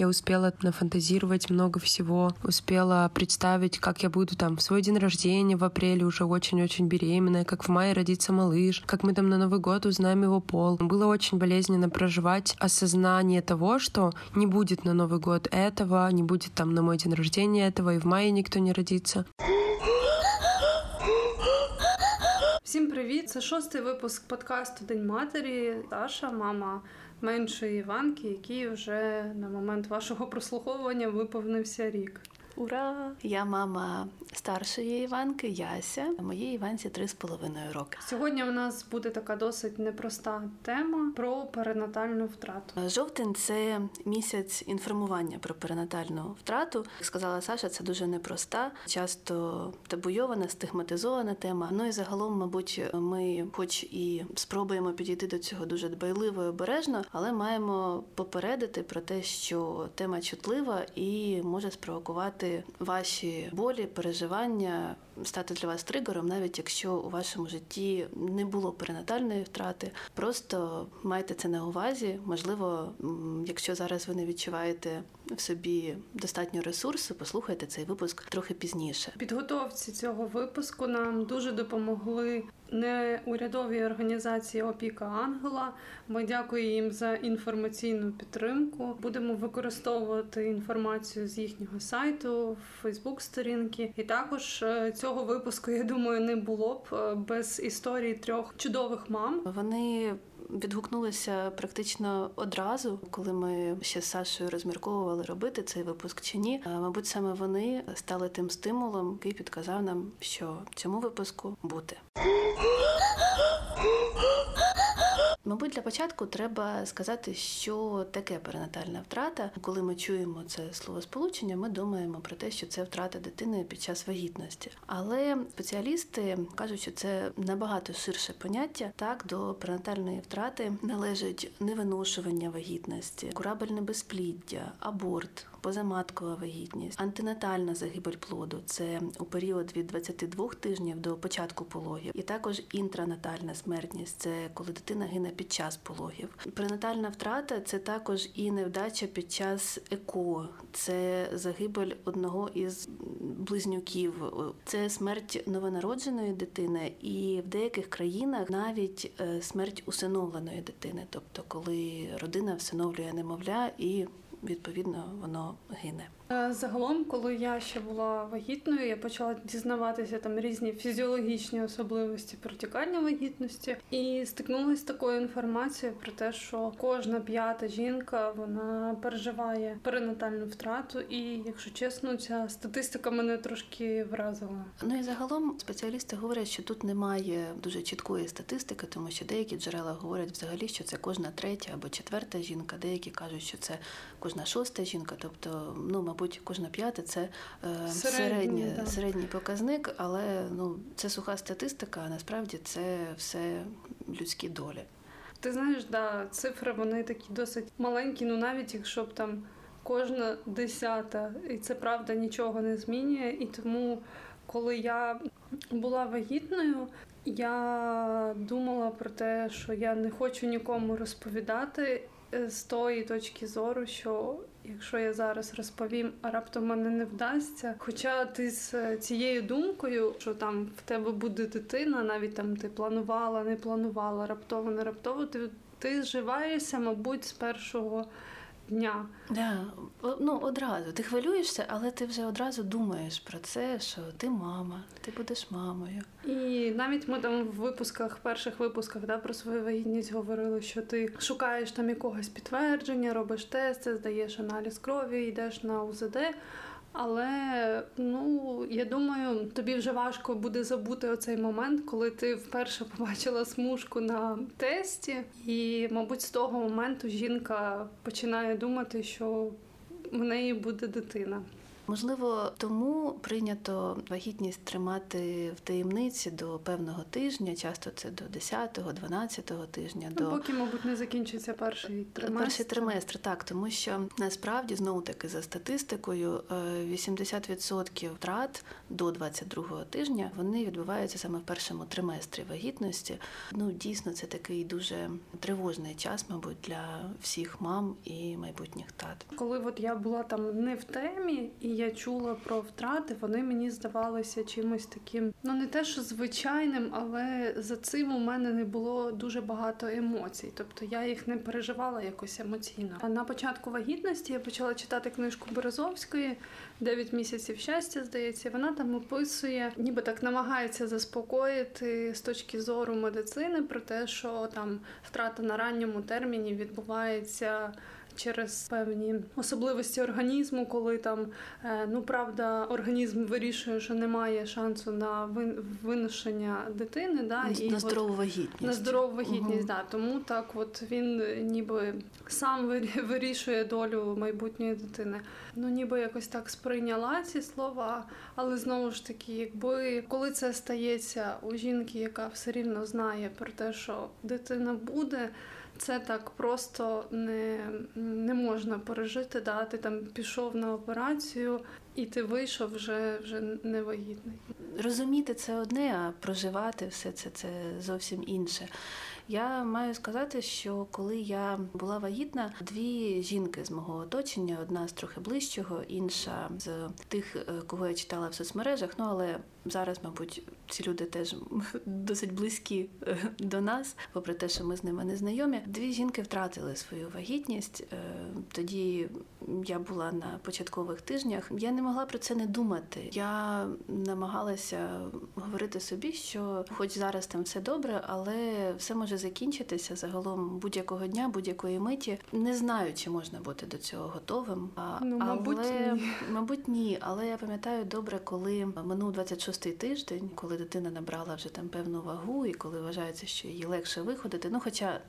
Я успела нафантазировать много всего, успела представить, как я буду там в свой день рождения в апреле уже очень-очень беременная, как в мае родится малыш, как мы там на Новый год узнаем его пол. Было очень болезненно проживать осознание того, что не будет на Новый год этого, не будет там на мой день рождения этого, и в мае никто не родится. Всім привіт! Це шостий випуск подкасту День матері. Саша, мама меншої Іванки, який вже на момент вашого прослуховування виповнився рік. Ура! Я мама старшої Іванки Яся. Моїй Іванці три з половиною роки. Сьогодні у нас буде така досить непроста тема про перинатальну втрату. Жовтень це місяць інформування про перинатальну втрату. Як сказала Саша, це дуже непроста, часто табуйована, стигматизована тема. Ну і загалом, мабуть, ми, хоч і спробуємо підійти до цього дуже дбайливо і обережно, але маємо попередити про те, що тема чутлива і може спровокувати ваші болі, переживання, стати для вас тригером, навіть якщо у вашому житті не було перинатальної втрати. Просто майте це на увазі. Можливо, якщо зараз ви не відчуваєте в собі достатньо ресурсу, послухайте цей випуск трохи пізніше. Підготовці цього випуску нам дуже допомогли неурядові організації Опіка Ангела. Ми дякуємо їм за інформаційну підтримку. Будемо використовувати інформацію з їхнього сайту, Фейсбук-сторінки. І також е, цього випуску, я думаю, не було б е, без історії трьох чудових мам. Вони відгукнулися практично одразу, коли ми ще з Сашою розмірковували робити цей випуск чи ні. Мабуть, саме вони стали тим стимулом, який підказав нам, що цьому випуску бути. Мабуть, для початку треба сказати, що таке перинатальна втрата. Коли ми чуємо це словосполучення, ми думаємо про те, що це втрата дитини під час вагітності. Але спеціалісти кажуть, що це набагато ширше поняття. Так, до перинатальної втрати належить невиношування вагітності, курабельне безпліддя, аборт, позаматкова вагітність, антинатальна загибель плоду це у період від 22 тижнів до початку пологів, і також інтранатальна смертність це коли дитина гине під час пологів. Пренатальна втрата це також і невдача під час еко, це загибель одного із близнюків, це смерть новонародженої дитини, і в деяких країнах навіть е, смерть усиновленої дитини, тобто коли родина всиновлює немовля і відповідно воно гине. Е, загалом, коли я ще була вагітною, я почала дізнаватися там різні фізіологічні особливості протікання вагітності і стикнулася з такою інформацією про те, що кожна п'ята жінка вона переживає перинатальну втрату, і якщо чесно, ця статистика мене трошки вразила. Ну і загалом спеціалісти говорять, що тут немає дуже чіткої статистики, тому що деякі джерела говорять взагалі, що це кожна третя або четверта жінка, деякі кажуть, що це кожна шоста жінка, тобто ну мабуть мабуть, кожна п'ята це е, середній, середній показник, але ну це суха статистика, а насправді це все людські долі. Ти знаєш, да, цифри вони такі досить маленькі, ну навіть якщо б там кожна десята, і це правда нічого не змінює. І тому, коли я була вагітною, я думала про те, що я не хочу нікому розповідати е, з тої точки зору, що якщо я зараз розповім, а раптом мене не вдасться. Хоча ти з цією думкою, що там в тебе буде дитина, навіть там ти планувала, не планувала, раптово, не раптово, ти, ти зживаєшся, мабуть, з першого дня. Да. Ну, одразу. Ти хвилюєшся, але ти вже одразу думаєш про це, що ти мама, ти будеш мамою. І навіть ми там в випусках, перших випусках да, про свою вагітність говорили, що ти шукаєш там якогось підтвердження, робиш тести, здаєш аналіз крові, йдеш на УЗД. Але ну я думаю, тобі вже важко буде забути оцей момент, коли ти вперше побачила смужку на тесті, і, мабуть, з того моменту жінка починає думати, що в неї буде дитина. Можливо, тому прийнято вагітність тримати в таємниці до певного тижня, часто це до 10-го, 12-го тижня. Ну, до поки, мабуть, не закінчиться перший триместр. Перший триместр, так, тому що насправді знову таки за статистикою 80% е, втрат до 22-го тижня вони відбуваються саме в першому триместрі вагітності. Ну дійсно, це такий дуже тривожний час, мабуть, для всіх мам і майбутніх тат. Коли от я була там не в темі, і я чула про втрати, вони мені здавалися чимось таким, ну не те, що звичайним, але за цим у мене не було дуже багато емоцій. Тобто я їх не переживала якось емоційно. На початку вагітності я почала читати книжку Березовської «9 місяців щастя, здається, вона там описує, ніби так намагається заспокоїти з точки зору медицини про те, що там втрата на ранньому терміні відбувається через певні особливості організму, коли там е, ну правда організм вирішує, що немає шансу на виношення дитини, да і на здорову вагітність. На здорову вагітність, угу. да. Тому так, от він ніби сам вирішує долю майбутньої дитини. Ну ніби якось так сприйняла ці слова, але знову ж таки, якби коли це стається у жінки, яка все рівно знає про те, що дитина буде це так просто не не можна пережити. Да? Ти там пішов на операцію і ти вийшов вже вже невагітний. Розуміти це одне, а проживати все це це зовсім інше. Я маю сказати, що коли я була вагітна, дві жінки з мого оточення, одна з трохи ближчого, інша з тих, е, кого я читала в соцмережах. Ну але зараз, мабуть, ці люди теж досить близькі е, до нас, попри те, що ми з ними не знайомі. Дві жінки втратили свою вагітність. Е, тоді я була на початкових тижнях. Я не могла про це не думати. Я намагалася говорити собі, що, хоч зараз там все добре, але все може закінчитися загалом будь-якого дня, будь-якої миті. Не знаю, чи можна бути до цього готовим. Ну, мабуть, але ні. мабуть, ні. Але я пам'ятаю добре, коли минув 26-й тиждень, коли дитина набрала вже там певну вагу, і коли вважається, що її легше виходити. Ну, хоча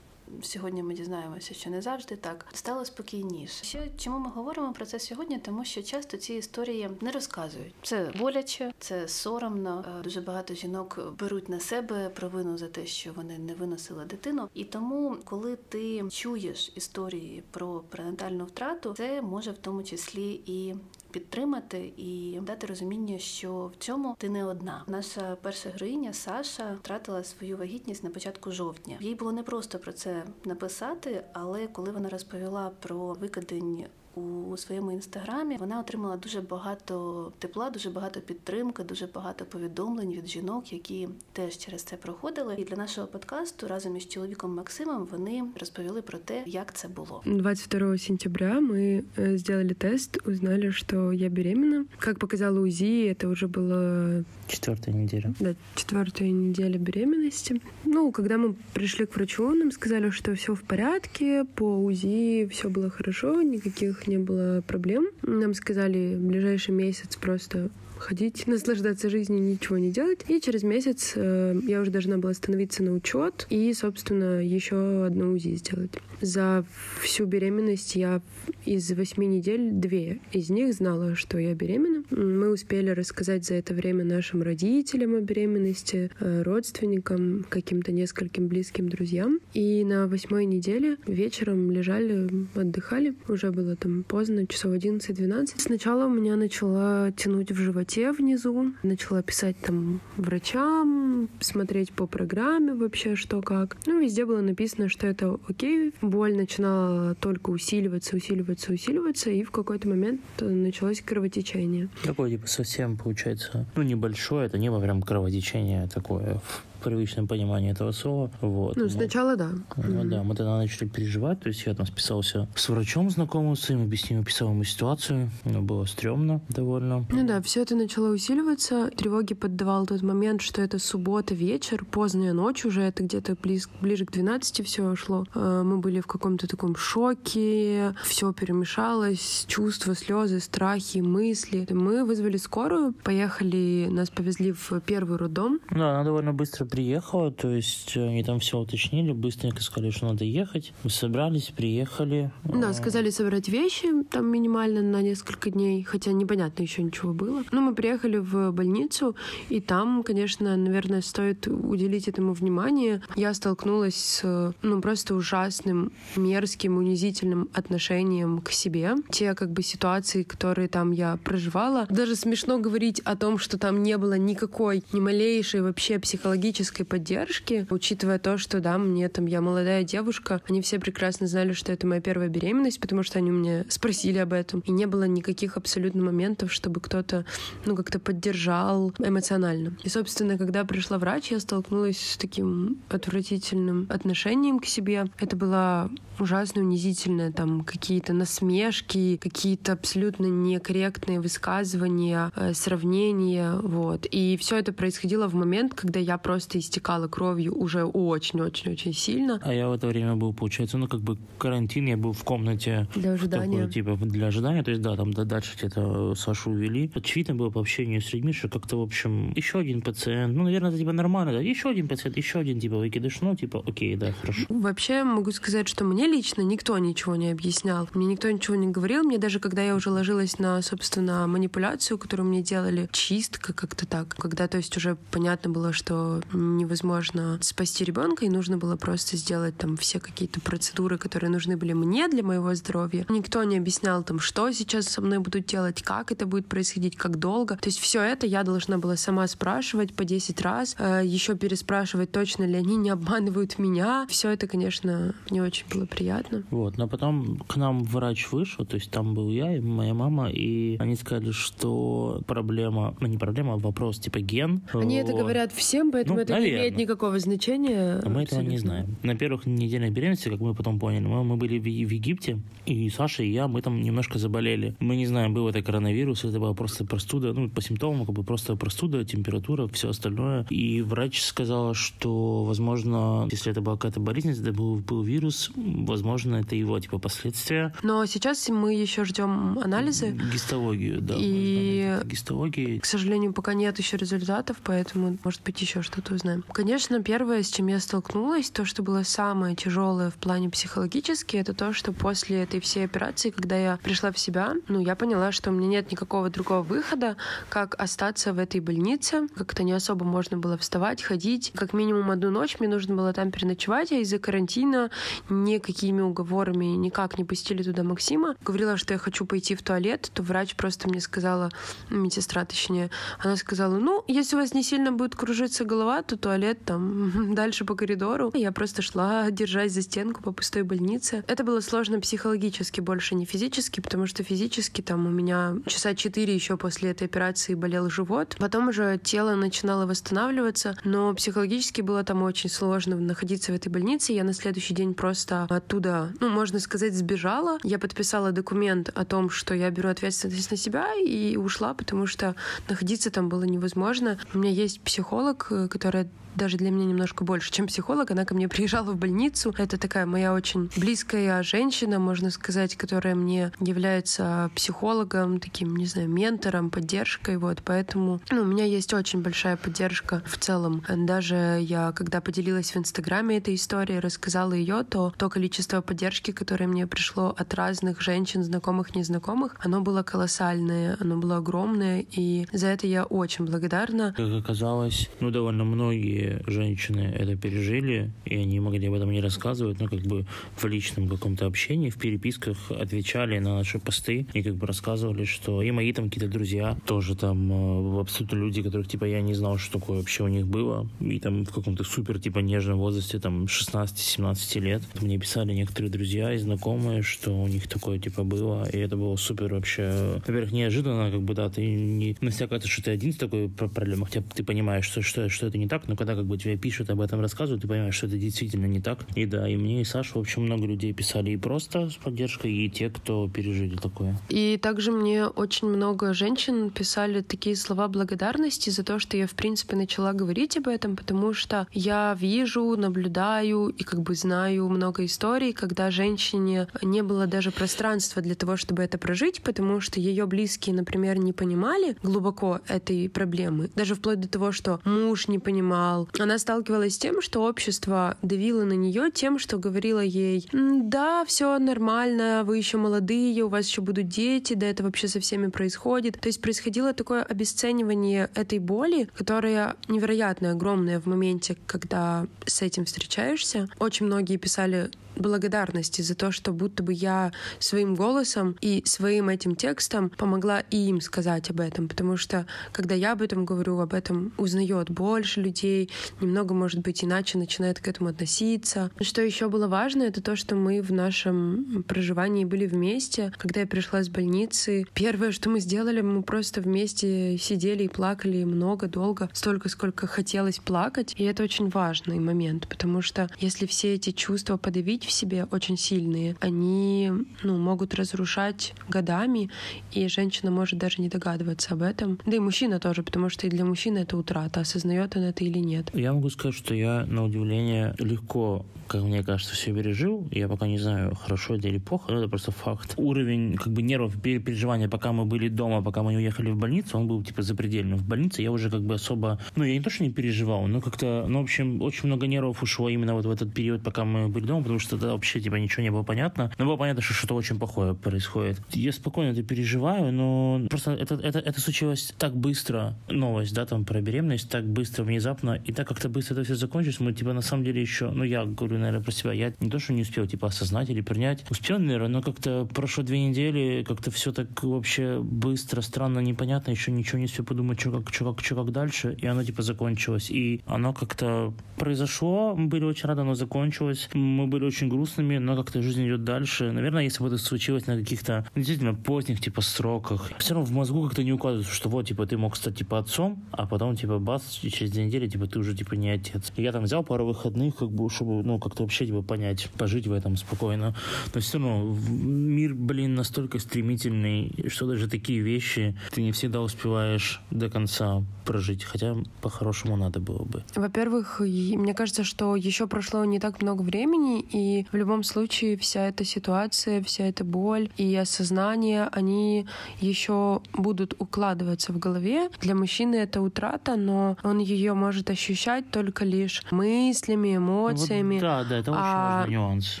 Сьогодні ми дізнаємося, що не завжди так стало спокійніше. Ще чому ми говоримо про це сьогодні? Тому що часто ці історії не розказують. Це боляче, це соромно. Е, дуже багато жінок беруть на себе провину за те, що вони не виносили дитину. І тому, коли ти чуєш історії про пренатальну втрату, це може в тому числі і підтримати і дати розуміння, що в цьому ти не одна. Наша перша героїня Саша втратила свою вагітність на початку жовтня. Їй було непросто про це написати, але коли вона розповіла про викидень у своєму інстаграмі вона отримала дуже багато тепла, дуже багато підтримки, дуже багато повідомлень від жінок, які теж через це проходили. І для нашого подкасту разом із чоловіком Максимом вони розповіли про те, як це було. 22 сентября мы э, сделали тест, узнали, что я беременна. Как показало УЗИ, это уже было... Четвертая неделя. Да, четвертая неделя беременности. Ну, когда мы пришли к врачу, нам сказали, что все в порядке, по УЗИ все было хорошо, никаких не было проблем. Нам сказали в ближайший месяц просто ходить, наслаждаться жизнью, ничего не делать. И через месяц э, я уже должна была становиться на учет и, собственно, еще одно УЗИ сделать. За всю беременность я из восьми недель две из них знала, что я беременна. Мы успели рассказать за это время нашим родителям о беременности, э, родственникам, каким-то нескольким близким друзьям. И на восьмой неделе вечером лежали, отдыхали. Уже было там поздно, часов 11-12. Сначала у меня начала тянуть в животе внизу. Начала писать там врачам, смотреть по программе вообще, что как. Ну, везде было написано, что это окей. Боль начинала только усиливаться, усиливаться, усиливаться, и в какой-то момент началось кровотечение. Такое, типа, совсем, получается, ну, небольшое, это не было прям кровотечение такое привычном понимании этого слова. Вот. Ну, сначала да. Ну. Да, мы тогда начали переживать, то есть я там списался с врачом знакомым своим, объяснил, описал ему ситуацию, но было стрёмно довольно. Ну да, все это начало усиливаться, тревоги поддавал тот момент, что это суббота вечер, поздняя ночь уже, это где-то близ, ближе к 12 все шло. А, мы были в каком-то таком шоке, все перемешалось, чувства, слезы, страхи, мысли. Мы вызвали скорую, поехали, нас повезли в первый роддом. Да, она довольно быстро приехала, то есть они там все уточнили, быстренько сказали, что надо ехать. Мы собрались, приехали. Да, сказали собрать вещи там минимально на несколько дней, хотя непонятно еще ничего было. Но мы приехали в больницу, и там, конечно, наверное, стоит уделить этому внимание. Я столкнулась с, ну, просто ужасным, мерзким, унизительным отношением к себе. Те, как бы, ситуации, которые там я проживала. Даже смешно говорить о том, что там не было никакой, ни малейшей вообще психологической поддержки, учитывая то, что, да, мне там, я молодая девушка, они все прекрасно знали, что это моя первая беременность, потому что они мне спросили об этом. И не было никаких абсолютно моментов, чтобы кто-то, ну, как-то поддержал эмоционально. И, собственно, когда пришла врач, я столкнулась с таким отвратительным отношением к себе. Это было ужасно унизительное, там какие-то насмешки, какие-то абсолютно некорректные высказывания, э, сравнения, вот. И все это происходило в момент, когда я просто истекала кровью уже очень-очень-очень сильно. А я в это время был, получается, ну как бы карантин, я был в комнате. Для ожидания. Такой, типа для ожидания, то есть да, там да, дальше где-то Сашу увели. Очевидно было по общению с людьми, что как-то, в общем, еще один пациент, ну, наверное, это типа нормально, да, еще один пациент, еще один, типа, выкидыш, ну, типа, окей, да, хорошо. Вообще могу сказать, что мне лично никто ничего не объяснял. Мне никто ничего не говорил. Мне даже когда я уже ложилась на, собственно, манипуляцию, которую мне делали, чистка как-то так, когда, то есть, уже понятно было, что невозможно спасти ребенка, и нужно было просто сделать там все какие-то процедуры, которые нужны были мне для моего здоровья. Никто не объяснял там, что сейчас со мной будут делать, как это будет происходить, как долго. То есть все это я должна была сама спрашивать по 10 раз, э, еще переспрашивать, точно ли они не обманывают меня. Все это, конечно, не очень было приятно. Вот, но потом к нам врач вышел, то есть там был я и моя мама, и они сказали, что проблема, ну не проблема, а вопрос типа ген. Они это говорят всем, поэтому Ну, это не наверное. имеет никакого значения. А мы этого не знаем. На первых неделях беременности, как мы потом поняли, мы, мы были в, в Египте, и Саша и я, мы там немножко заболели. Мы не знаем, был это коронавирус, это была просто простуда, ну, по симптомам, как бы просто простуда, температура, все остальное. И врач сказала, что, возможно, если это была какая-то болезнь, это был, был вирус, возможно, это его, типа, последствия. Но сейчас мы еще ждем анализы. Гистологию, да. И- Гистологии. К сожалению, пока нет еще результатов, поэтому, может быть, еще что-то узнаем. Конечно, первое, с чем я столкнулась, то, что было самое тяжелое в плане психологически, это то, что после этой всей операции, когда я пришла в себя, ну, я поняла, что у меня нет никакого другого выхода, как остаться в этой больнице. Как-то не особо можно было вставать, ходить. Как минимум одну ночь мне нужно было там переночевать, а из-за карантина никакими уговорами никак не пустили туда Максима. Говорила, что я хочу пойти в туалет, то врач просто мне сказала, медсестра точнее, она сказала, ну, если у вас не сильно будет кружиться голова, то туалет там дальше по коридору. Я просто шла, держась за стенку по пустой больнице. Это было сложно психологически, больше не физически, потому что физически там у меня часа четыре еще после этой операции болел живот. Потом уже тело начинало восстанавливаться, но психологически было там очень сложно находиться в этой больнице. Я на следующий день просто оттуда, ну, можно сказать, сбежала. Я подписала документ о том, что я беру ответственность на себя и ушла, потому что находиться там было невозможно. У меня есть психолог, э, które даже для меня немножко больше, чем психолог. Она ко мне приезжала в больницу. Это такая моя очень близкая женщина, можно сказать, которая мне является психологом, таким, не знаю, ментором, поддержкой. Вот, поэтому ну, у меня есть очень большая поддержка в целом. Даже я, когда поделилась в Инстаграме этой историей, рассказала ее, то то количество поддержки, которое мне пришло от разных женщин, знакомых, незнакомых, оно было колоссальное, оно было огромное, и за это я очень благодарна. Как оказалось, ну, довольно многие женщины это пережили, и они могли об этом не рассказывать, но как бы в личном каком-то общении, в переписках отвечали на наши посты и как бы рассказывали, что и мои там какие-то друзья тоже там э, абсолютно люди, которых типа я не знал, что такое вообще у них было, и там в каком-то супер типа нежном возрасте, там 16-17 лет. Мне писали некоторые друзья и знакомые, что у них такое типа было, и это было супер вообще. Во-первых, неожиданно, как бы, да, ты не на кажется, что ты один с такой про- проблемой, хотя ты понимаешь, что, что, что это не так, но когда как бы тебе пишут об этом, рассказывают, ты понимаешь, что это действительно не так. И да, и мне, и Саша, в общем, много людей писали и просто с поддержкой, и те, кто пережили такое. И также мне очень много женщин писали такие слова благодарности за то, что я, в принципе, начала говорить об этом, потому что я вижу, наблюдаю и как бы знаю много историй, когда женщине не было даже пространства для того, чтобы это прожить, потому что ее близкие, например, не понимали глубоко этой проблемы. Даже вплоть до того, что муж не понимал, Она сталкивалась с тем, что общество давило на нее тем, что говорило ей, да, все нормально, вы еще молодые, у вас еще будут дети, да это вообще со всеми происходит. То есть происходило такое обесценивание этой боли, которая невероятно огромная в моменте, когда с этим встречаешься. Очень многие писали благодарности за то, что будто бы я своим голосом и своим этим текстом помогла и им сказать об этом, потому что когда я об этом говорю, об этом узнает больше людей, немного, может быть, иначе начинает к этому относиться. Что еще было важно, это то, что мы в нашем проживании были вместе. Когда я пришла из больницы, первое, что мы сделали, мы просто вместе сидели и плакали много, долго, столько, сколько хотелось плакать. И это очень важный момент, потому что если все эти чувства подавить, в себе очень сильные, они ну, могут разрушать годами, и женщина может даже не догадываться об этом. Да и мужчина тоже, потому что и для мужчины это утрата, осознает он это или нет. Я могу сказать, что я, на удивление, легко как мне кажется, все пережил. Я пока не знаю, хорошо это или плохо, но это просто факт. Уровень как бы нервов переживания, пока мы были дома, пока мы не уехали в больницу, он был типа запредельным. В больнице я уже как бы особо, ну, я не то, что не переживал, но как-то, ну, в общем, очень много нервов ушло именно вот в этот период, пока мы были дома, потому что тогда вообще типа ничего не было понятно. Но было понятно, что что-то очень плохое происходит. Я спокойно это переживаю, но просто это, это, это случилось так быстро, новость, да, там про беременность, так быстро, внезапно, и так как-то быстро это все закончилось, мы типа на самом деле еще, ну, я говорю, наверное, про себя. Я не то, что не успел, типа, осознать или принять. Успел, наверное, но как-то прошло две недели, как-то все так вообще быстро, странно, непонятно. Еще ничего не успел подумать, что как, что как, что как дальше. И оно, типа, закончилось. И оно как-то произошло. Мы были очень рады, оно закончилось. Мы были очень грустными, но как-то жизнь идет дальше. Наверное, если бы это случилось на каких-то действительно поздних, типа, сроках, все равно в мозгу как-то не укладывается, что вот, типа, ты мог стать, типа, отцом, а потом, типа, бац, через две недели, типа, ты уже, типа, не отец. И я там взял пару выходных, как бы, чтобы, ну, как-то вообще типа понять, пожить в этом спокойно. Но все равно мир, блин, настолько стремительный, что даже такие вещи ты не всегда успеваешь до конца прожить, хотя по-хорошему надо было бы. Во-первых, мне кажется, что еще прошло не так много времени, и в любом случае вся эта ситуация, вся эта боль и осознание, они еще будут укладываться в голове. Для мужчины это утрата, но он ее может ощущать только лишь мыслями, эмоциями. Вот, да, да, это очень а, важный нюанс.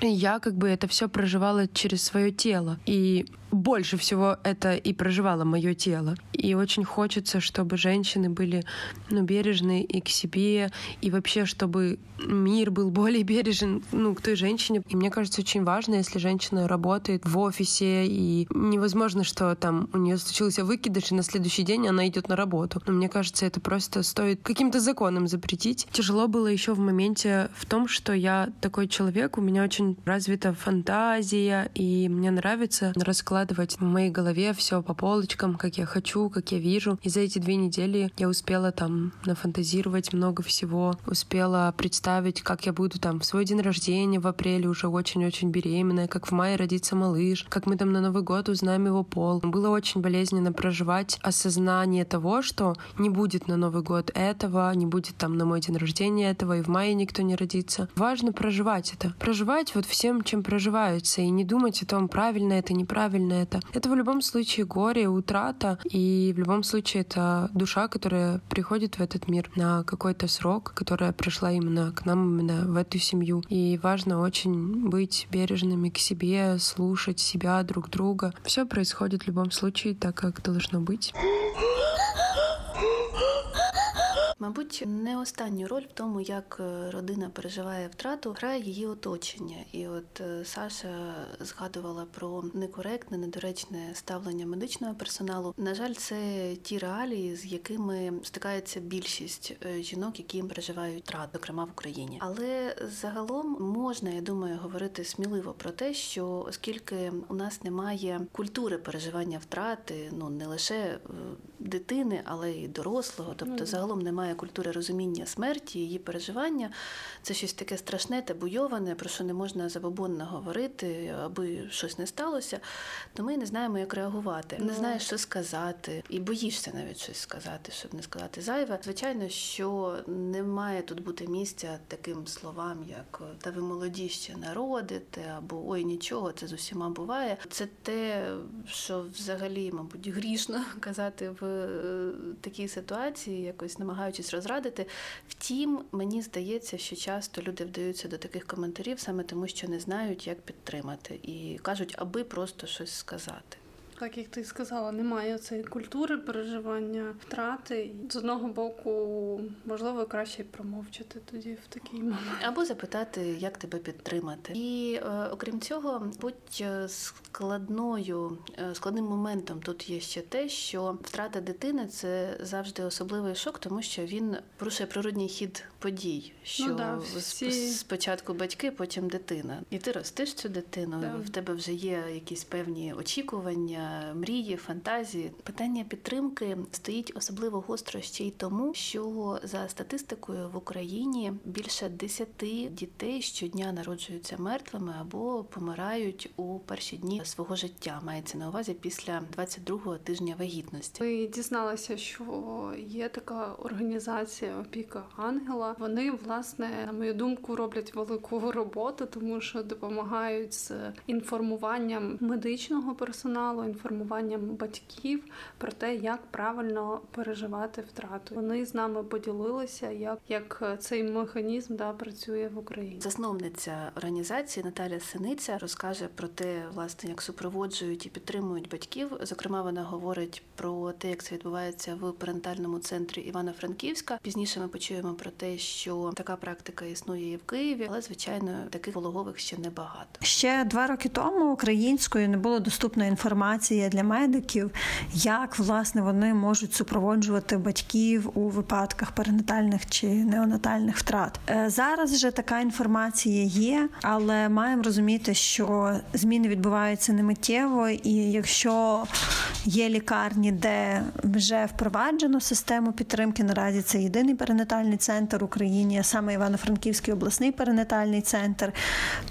Я как бы это все проживала через свое тело. И больше всего это и проживало мое тело. И очень хочется, чтобы женщины были ну, бережны и к себе, и вообще, чтобы мир был более бережен ну, к той женщине. И мне кажется, очень важно, если женщина работает в офисе, и невозможно, что там у нее случился выкидыш, и на следующий день она идет на работу. Но мне кажется, это просто стоит каким-то законом запретить. Тяжело было еще в моменте в том, что я такой человек, у меня очень развита фантазия, и мне нравится расклад раскладывать в моей голове все по полочкам, как я хочу, как я вижу. И за эти две недели я успела там нафантазировать много всего, успела представить, как я буду там в свой день рождения в апреле уже очень-очень беременная, как в мае родится малыш, как мы там на Новый год узнаем его пол. Было очень болезненно проживать осознание того, что не будет на Новый год этого, не будет там на мой день рождения этого, и в мае никто не родится. Важно проживать это. Проживать вот всем, чем проживаются, и не думать о том, правильно это, неправильно, на это. Это в любом случае горе, утрата, и в любом случае это душа, которая приходит в этот мир на какой-то срок, которая пришла именно к нам, именно в эту семью. И важно очень быть бережными к себе, слушать себя, друг друга. Все происходит в любом случае так, как должно быть. Мабуть, не останню роль в тому, як е, родина переживає втрату, грає її оточення. І от е, Саша згадувала про некоректне, недоречне ставлення медичного персоналу. На жаль, це ті реалії, з якими стикається більшість е, жінок, які переживають втрату, зокрема в Україні. Але загалом можна, я думаю, говорити сміливо про те, що оскільки у нас немає культури переживання втрати, ну не лише дитини, але й дорослого, тобто загалом немає немає культури розуміння смерті, її переживання. Це щось таке страшне, табуйоване, про що не можна забобонно говорити, аби щось не сталося, то ми не знаємо, як реагувати. Не ну. знаєш, що сказати, і боїшся навіть щось сказати, щоб не сказати зайве. Звичайно, що не має тут бути місця таким словам, як та ви молоді ще народите, або ой, нічого, це з усіма буває. Це те, що взагалі, мабуть, грішно казати в е, такій ситуації, якось намагаючись хочуть розрадити. Втім, мені здається, що часто люди вдаються до таких коментарів саме тому, що не знають, як підтримати, і кажуть, аби просто щось сказати так як ти сказала, немає цієї культури переживання втрати. З одного боку, можливо, краще промовчати тоді в такий момент. Або запитати, як тебе підтримати. І е, окрім цього, будь е, складною е, складним моментом тут є ще те, що втрата дитини це завжди особливий шок, тому що він порушує природній хід подій. Що ну, да, всі... спочатку батьки, потім дитина, і ти ростиш цю дитину. Да. В тебе вже є якісь певні очікування мрії, фантазії. Питання підтримки стоїть особливо гостро ще й тому, що за статистикою в Україні більше десяти дітей щодня народжуються мертвими або помирають у перші дні свого життя. Мається на увазі після 22-го тижня вагітності. Ми дізналися, що є така організація опіка ангела. Вони власне, на мою думку, роблять велику роботу, тому що допомагають з інформуванням медичного персоналу інформуванням батьків про те, як правильно переживати втрату. Вони з нами поділилися, як як цей механізм да працює в Україні. Засновниця організації Наталя Синиця розкаже про те, власне, як супроводжують і підтримують батьків. Зокрема, вона говорить про те, як це відбувається в парентальному центрі Івано-Франківська. Пізніше ми почуємо про те, що така практика існує і в Києві, але звичайно таких пологових ще небагато. Ще два роки тому українською не було доступної інформації інформація для медиків, як власне вони можуть супроводжувати батьків у випадках перинатальних чи неонатальних втрат. Е, зараз вже така інформація є, але маємо розуміти, що зміни відбуваються не миттєво, і якщо є лікарні, де вже впроваджено систему підтримки, наразі це єдиний перинатальний центр в Україні, а саме Івано-Франківський обласний перинатальний центр,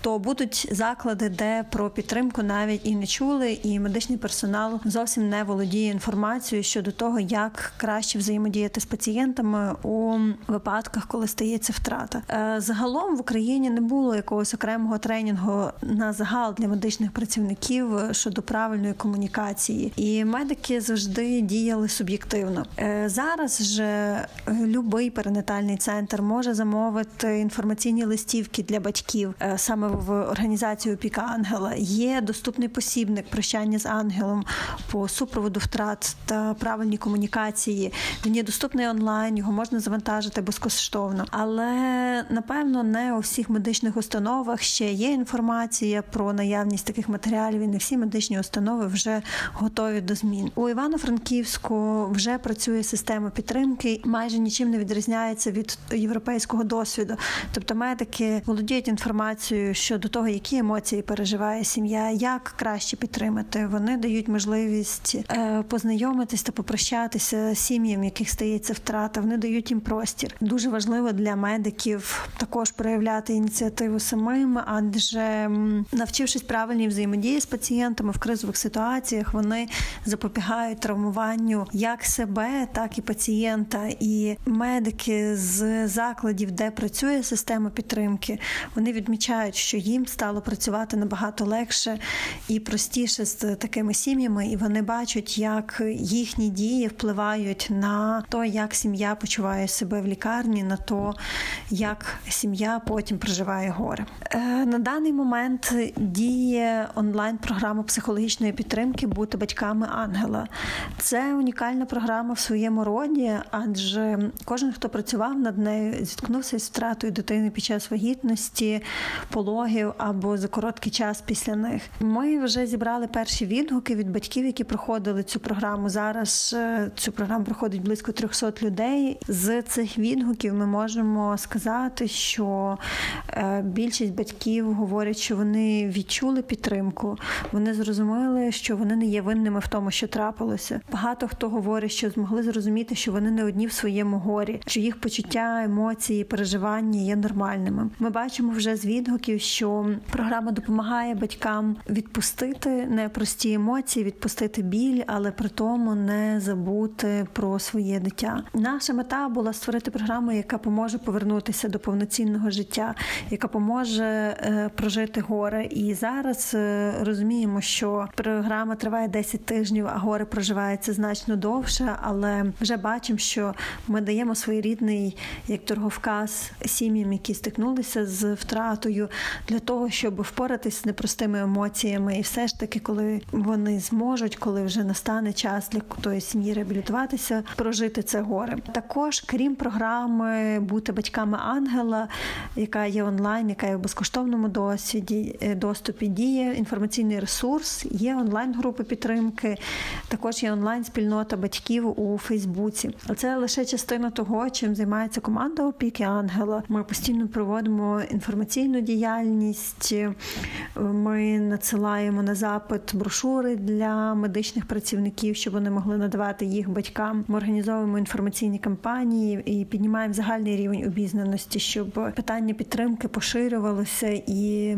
то будуть заклади, де про підтримку навіть і не чули, і медичний персонал зовсім не володіє інформацією щодо того, як краще взаємодіяти з пацієнтами у випадках, коли стається втрата. Е, загалом в Україні не було якогось окремого тренінгу на загал для медичних працівників щодо правильної комунікації, і медики завжди діяли суб'єктивно. Е, зараз же любий перинатальний центр може замовити інформаційні листівки для батьків е, саме в організацію опіка ангела. Є доступний посібник прощання з ангелом ангелом по супроводу втрат та правильній комунікації. Він є доступний онлайн, його можна завантажити безкоштовно. Але напевно не у всіх медичних установах ще є інформація про наявність таких матеріалів. і Не всі медичні установи вже готові до змін. У Івано-Франківську вже працює система підтримки, майже нічим не відрізняється від європейського досвіду. Тобто медики володіють інформацією щодо того, які емоції переживає сім'я, як краще підтримати. Вони дають можливість е, познайомитись та попрощатися сім'ям, яких стається втрата. Вони дають їм простір. Дуже важливо для медиків також проявляти ініціативу самим, адже навчившись правильній взаємодії з пацієнтами в кризових ситуаціях, вони запобігають травмуванню як себе, так і пацієнта. І медики з закладів, де працює система підтримки, вони відмічають, що їм стало працювати набагато легше і простіше з такими сім'ями, і вони бачать, як їхні дії впливають на те, як сім'я почуває себе в лікарні, на то, як сім'я потім проживає горе. На даний момент діє онлайн-програма психологічної підтримки бути батьками ангела. Це унікальна програма в своєму роді, адже кожен, хто працював над нею, зіткнувся з втратою дитини під час вагітності, пологів або за короткий час після них. Ми вже зібрали перші відгуки відгуки від батьків, які проходили цю програму. Зараз е, цю програму проходить близько 300 людей. З цих відгуків ми можемо сказати, що е, більшість батьків говорять, що вони відчули підтримку, вони зрозуміли, що вони не є винними в тому, що трапилося. Багато хто говорить, що змогли зрозуміти, що вони не одні в своєму горі, що їх почуття, емоції, переживання є нормальними. Ми бачимо вже з відгуків, що програма допомагає батькам відпустити непрості емоції, емоції, відпустити біль, але при тому не забути про своє дитя. Наша мета була створити програму, яка поможе повернутися до повноцінного життя, яка поможе е, прожити горе. І зараз е, розуміємо, що програма триває 10 тижнів, а горе проживається значно довше. Але вже бачимо, що ми даємо своєрідний як торговказ сім'ям, які стикнулися з втратою, для того, щоб впоратись з непростими емоціями, і все ж таки, коли вони зможуть, коли вже настане час для тої сім'ї реабілітуватися, прожити це горе. Також, крім програми бути батьками ангела, яка є онлайн, яка є в безкоштовному досвіді е, доступі, діє інформаційний ресурс, є онлайн-групи підтримки, також є онлайн-спільнота батьків у Фейсбуці. Це лише частина того, чим займається команда опіки ангела. Ми постійно проводимо інформаційну діяльність. Ми надсилаємо на запит брошури для медичних працівників, щоб вони могли надавати їх батькам. Ми організовуємо інформаційні кампанії і піднімаємо загальний рівень обізнаності, щоб питання підтримки поширювалося і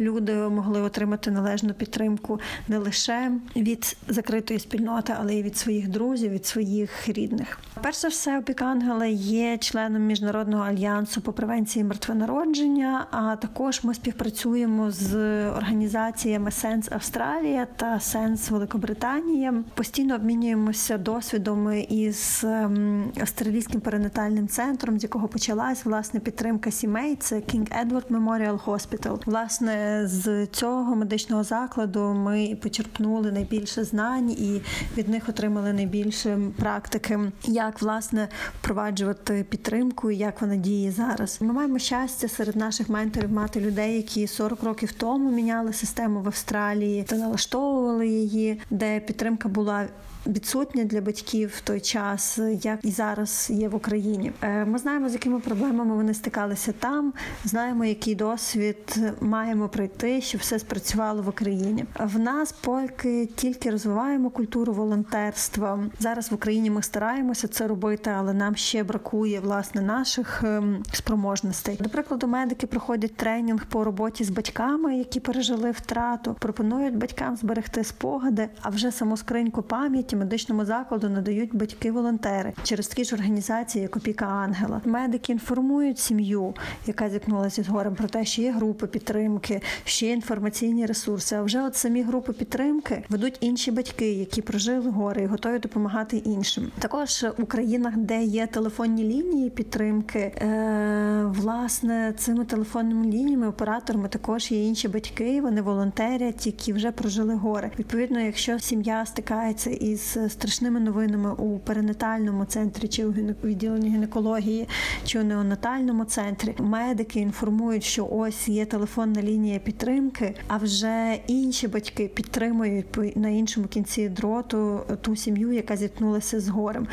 люди могли отримати належну підтримку не лише від закритої спільноти, але й від своїх друзів, від своїх рідних. Перш за все, опіка ангела є членом міжнародного альянсу по превенції мертвонародження. А також ми співпрацюємо з організаціями Сенс Австралія та Сенс Великобританія. Постійно обмінюємося досвідом із ем, австралійським перинатальним центром, з якого почалась власне підтримка сімей. Це King Edward Memorial Hospital. Власне, з цього медичного закладу ми почерпнули найбільше знань і від них отримали найбільше практики, як власне впроваджувати підтримку, і як вона діє зараз. Ми маємо щастя серед наших менторів мати людей, які 40 років тому міняли систему в Австралії та налаштовували її, де підтримка була відсутня для батьків в той час, як і зараз є в Україні. Е, ми знаємо, з якими проблемами вони стикалися там. Знаємо, який досвід маємо пройти, щоб все спрацювало в Україні. В нас поки тільки розвиваємо культуру волонтерства. Зараз в Україні ми стараємося це робити, але нам ще бракує власне наших ем, спроможностей. До прикладу, медики проходять тренінг по роботі з батьками, які пережили втрату. Пропонують батькам зберегти спогади, а вже саму скриньку пам'яті медичному закладу надають батьки-волонтери через такі ж організації, як опіка ангела. Медики інформують сім'ю, яка зіткнулася з горем, про те, що є групи підтримки, що є інформаційні ресурси. А вже от самі групи підтримки ведуть інші батьки, які прожили горе і готові допомагати іншим. Також у країнах, де є телефонні лінії підтримки, е, власне цими телефонними лініями, операторами також є інші батьки. Вони волонтерять, які вже прожили горе. Відповідно, якщо сім'я стикається із страшними новинами у перинатальному центрі, чи у відділенні гінекології, чи у неонатальному центрі. Медики інформують, що ось є телефонна лінія підтримки, а вже інші батьки підтримують на іншому кінці дроту ту сім'ю, яка зіткнулася з горем.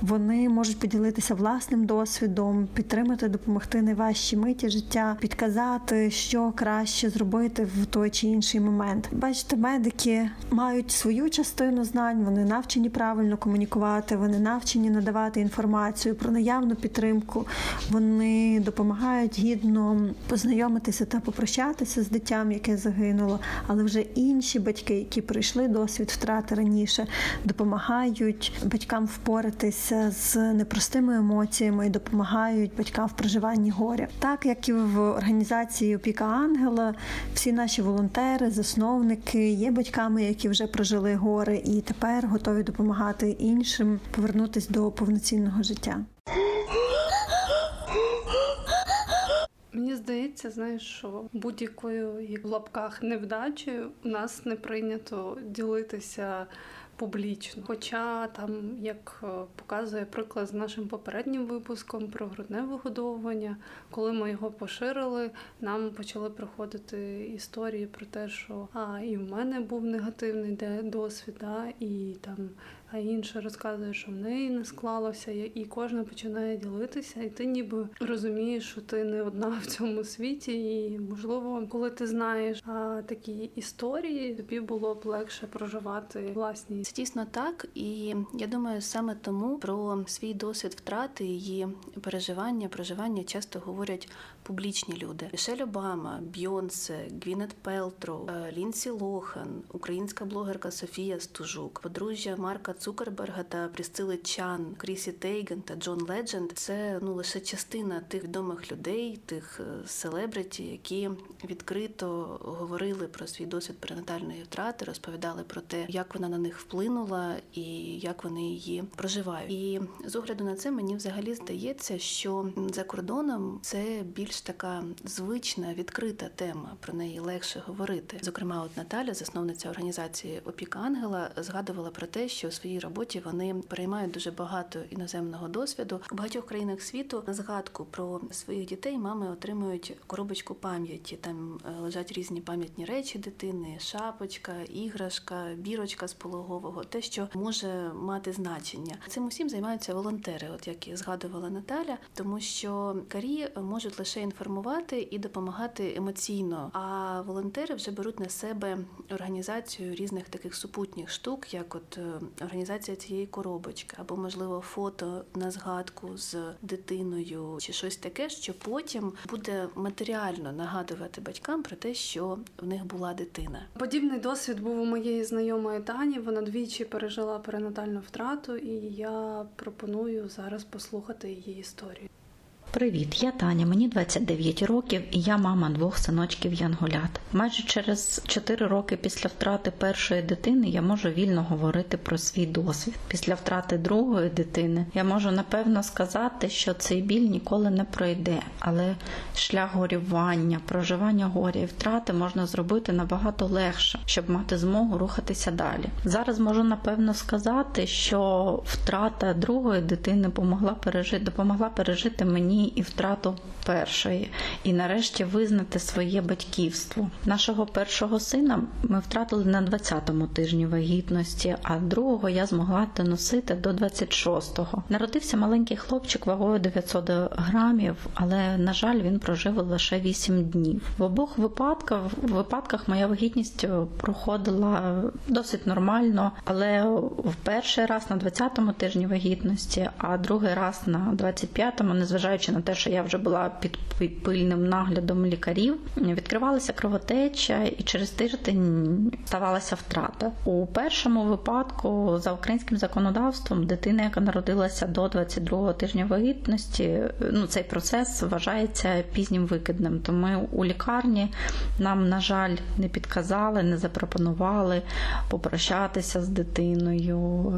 Вони можуть поділитися власним досвідом, підтримати, допомогти найважчі миті життя, підказати, що краще зробити в той чи інший момент. Бачите, медики мають свою частину знань. Вони навчені правильно комунікувати, вони навчені надавати інформацію про наявну підтримку. Вони допомагають гідно познайомитися та попрощатися з дитям, яке загинуло. Але вже інші батьки, які пройшли досвід втрати раніше, допомагають батькам впоратися з непростими емоціями і допомагають батькам в проживанні горя. Так як і в організації Опіка Ангела, всі наші волонтери, засновники є батьками, які вже прожили гори, і тепер готові допомагати іншим повернутися до повноцінного життя. Мені здається, знаєш, що будь-якою в лапках невдачею у нас не прийнято ділитися публічно. Хоча там, як е, показує приклад з нашим попереднім випуском про грудне вигодовування, коли ми його поширили, нам почали приходити історії про те, що а і в мене був негативний досвід, а, і там а інша розказує, що в неї не склалося, і кожна починає ділитися, і ти ніби розумієш, що ти не одна в цьому світі, і можливо, коли ти знаєш а, такі історії, тобі було б легше проживати власні Це дійсно так, і я думаю, саме тому про свій досвід втрати її переживання, проживання часто говорять публічні люди: Мішель Обама, Бьонсе, Гвінет Пелтроу, е, Лінсі Лохан, українська блогерка Софія Стужук, подружжя Марка Цукерберга та Прісцили Чан, Крісі Тейген та Джон Ледженд. Це ну лише частина тих відомих людей, тих е, селебриті, які відкрито говорили про свій досвід перинатальної втрати, розповідали про те, як вона на них вплинула і як вони її проживають. І з огляду на це мені взагалі здається, що за кордоном це більш така звична відкрита тема. Про неї легше говорити. Зокрема, от Наталя, засновниця організації Опіка Ангела, згадувала про те, що у своїй роботі вони переймають дуже багато іноземного досвіду у багатьох країнах світу. На згадку про своїх дітей мами отримують коробочку пам'яті. Там е, лежать різні пам'ятні речі дитини, шапочка, іграшка, бірочка з пологового, те, що може мати значення. Цим усім займаються волонтери, от як і згадувала Наталя, тому що карі можуть лише інформувати і допомагати емоційно. А волонтери вже беруть на себе організацію різних таких супутніх штук, як от е, організація цієї коробочки, або можливо фото на згадку з дитиною, чи щось таке, що потім буде матеріально нагадувати батькам про те, що в них була дитина. Подібний досвід був у моєї знайомої Тані. Вона двічі пережила перинатальну втрату, і я пропоную зараз послухати її історію. Привіт, я Таня, мені 29 років і я мама двох синочків Янголят. Майже через 4 роки після втрати першої дитини я можу вільно говорити про свій досвід. Після втрати другої дитини я можу напевно сказати, що цей біль ніколи не пройде, але шлях горювання, проживання горя і втрати можна зробити набагато легше, щоб мати змогу рухатися далі. Зараз можу напевно сказати, що втрата другої дитини допомогла пережити, допомогла пережити мені і втрату першої, і нарешті визнати своє батьківство. Нашого першого сина ми втратили на 20-му тижні вагітності, а другого я змогла доносити до 26-го. Народився маленький хлопчик вагою 900 грамів, але на жаль, він прожив лише 8 днів. В обох випадках випадках моя вагітність проходила досить нормально, але в перший раз на 20-му тижні вагітності, а другий раз на 25-му, незважаючи на те, що я вже була під пильним наглядом лікарів, відкривалася кровотеча, і через тиждень ставалася втрата. У першому випадку за українським законодавством дитина, яка народилася до 22-го тижня вагітності, ну цей процес вважається пізнім викидним. Тому у лікарні нам, на жаль, не підказали, не запропонували попрощатися з дитиною,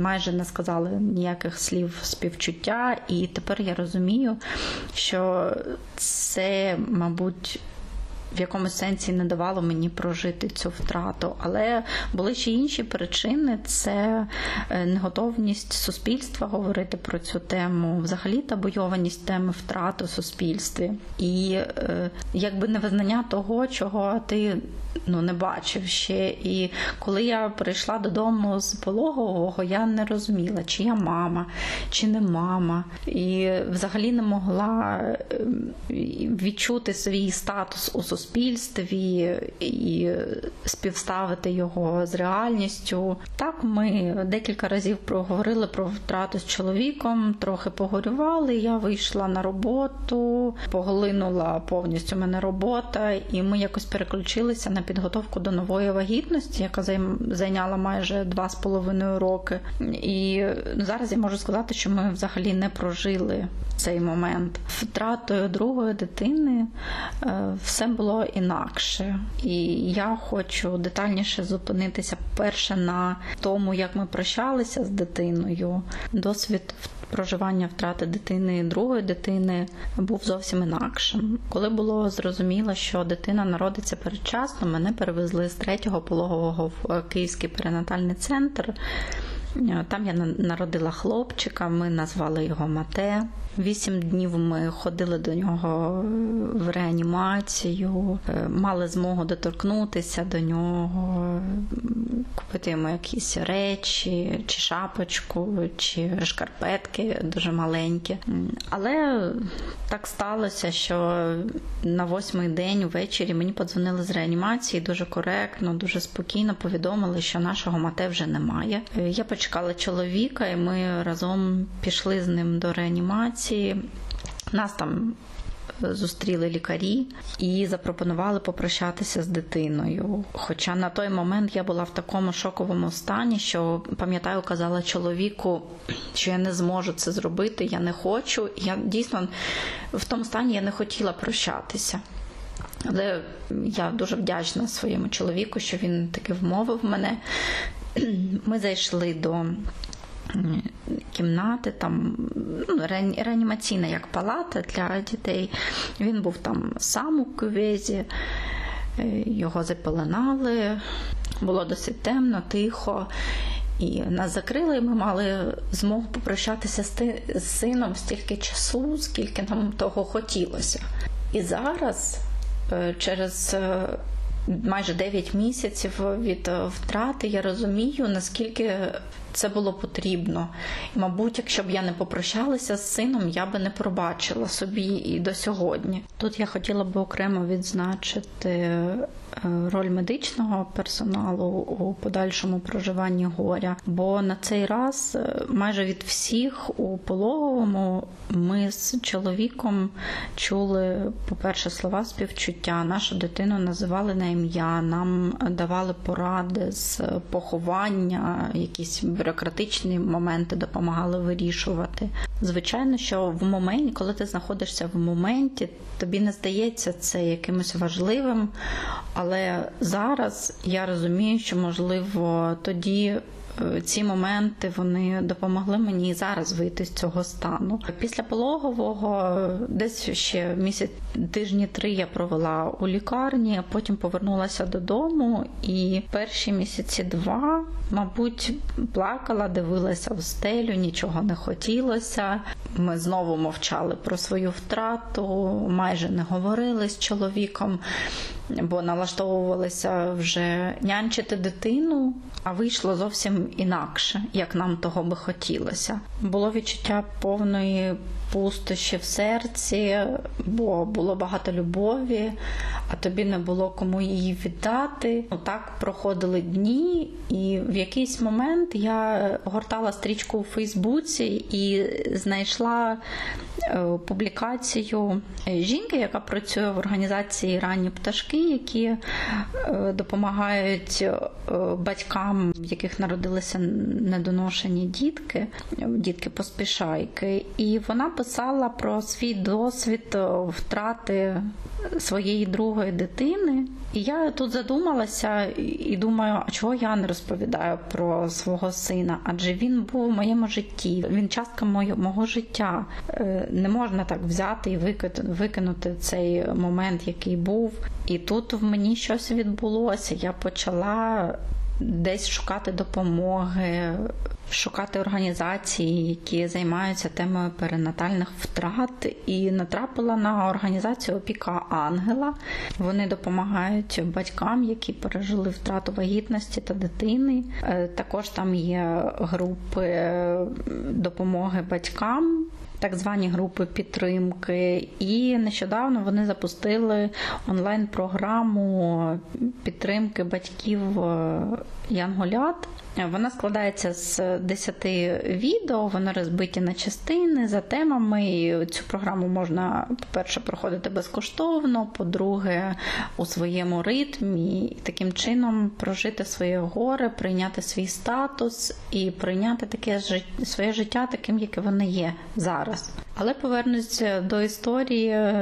майже не сказали ніяких слів співчуття, і тепер я розумію, що це, мабуть, в якомусь сенсі не давало мені прожити цю втрату. Але були ще інші причини: це е, неготовність суспільства говорити про цю тему, взагалі табуйованість теми втрати у суспільстві, і е, якби невизнання того, чого ти ну не бачив ще. І коли я прийшла додому з пологового, я не розуміла, чи я мама, чи не мама, і взагалі не могла ем, відчути свій статус у суспільстві і співставити його з реальністю. Так, ми декілька разів проговорили про втрату з чоловіком, трохи погорювали. Я вийшла на роботу, поглинула повністю мене робота, і ми якось переключилися на підготовку до нової вагітності, яка зайняла майже два з половиною роки. І зараз я можу сказати, що ми взагалі не прожили цей момент. Втратою другої дитини е, все було інакше. І я хочу детальніше зупинитися перше на тому, як ми прощалися з дитиною. Досвід проживання втрати дитини другої дитини був зовсім інакшим. Коли було зрозуміло, що дитина народиться передчасно, мене перевезли з третього пологового в Київський перинатальний центр. Там я народила хлопчика, ми назвали його Мате. Вісім днів ми ходили до нього в реанімацію, е, мали змогу доторкнутися до нього, купити йому якісь речі, чи шапочку, чи шкарпетки дуже маленькі. Але так сталося, що на восьмий день ввечері мені подзвонили з реанімації дуже коректно, дуже спокійно повідомили, що нашого мате вже немає. Е, я почекала чоловіка, і ми разом пішли з ним до реанімації реанімації. Нас там е, зустріли лікарі і запропонували попрощатися з дитиною. Хоча на той момент я була в такому шоковому стані, що пам'ятаю, казала чоловіку, що я не зможу це зробити, я не хочу. Я дійсно в тому стані я не хотіла прощатися. Але я дуже вдячна своєму чоловіку, що він таки вмовив мене. Ми зайшли до кімнати, там ну, реанімаційна як палата для дітей. Він був там сам у кювезі, е, його запеленали, було досить темно, тихо. І нас закрили, і ми мали змогу попрощатися з сином стільки часу, скільки нам того хотілося. І зараз, е, через е, майже 9 місяців від втрати, я розумію, наскільки це було потрібно. І, мабуть, якщо б я не попрощалася з сином, я би не пробачила собі і до сьогодні. Тут я хотіла би окремо відзначити е, роль медичного персоналу у подальшому проживанні горя. Бо на цей раз е, майже від всіх у пологовому ми з чоловіком чули, по-перше, слова співчуття. Нашу дитину називали на ім'я, нам давали поради з поховання, якісь бюрократичні моменти допомагали вирішувати. Звичайно, що в моменті, коли ти знаходишся в моменті, тобі не здається це якимось важливим, але зараз я розумію, що можливо тоді Е, ці моменти вони допомогли мені зараз вийти з цього стану. Після пологового десь ще місяць тижні три я провела у лікарні, а потім повернулася додому, і перші місяці два, мабуть, плакала, дивилася в стелю, нічого не хотілося. Ми знову мовчали про свою втрату, майже не говорили з чоловіком бо налаштовувалися вже нянчити дитину, а вийшло зовсім інакше, як нам того би хотілося. Було відчуття повної пустощі в серці, бо було багато любові, а тобі не було кому її віддати. Так проходили дні, і в якийсь момент я гортала стрічку у Фейсбуці і знайшла е, публікацію жінки, яка працює в організації Ранні пташки, які е, допомагають е, батькам, в яких народилися недоношені дітки, дітки поспішайки. І вона писала про свій досвід е, втрати своєї другої дитини. І я тут задумалася і думаю, а чого я не розповідаю про свого сина? Адже він був у моєму житті, він частка мого життя. Е, не можна так взяти і викинути цей момент, який був. І тут в мені щось відбулося. Я почала десь шукати допомоги, шукати організації, які займаються темою перинатальних втрат, і натрапила на організацію Опіка Ангела. Вони допомагають батькам, які пережили втрату вагітності та дитини. Е, також там є групи допомоги батькам так звані групи підтримки, і нещодавно вони запустили онлайн-програму підтримки батьків е, янголят. Вона складається з 10 відео, вони розбиті на частини за темами. Цю програму можна, по-перше, проходити безкоштовно, по-друге, у своєму ритмі, і таким чином прожити своє горе, прийняти свій статус і прийняти таке своє життя таким, яке воно є зараз. Але повернуся до історії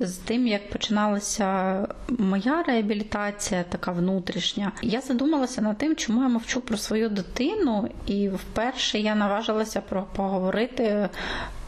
з тим, як починалася моя реабілітація, така внутрішня. Я задумалася над тим, чому я мовчу про свою дитину, і вперше я наважилася про поговорити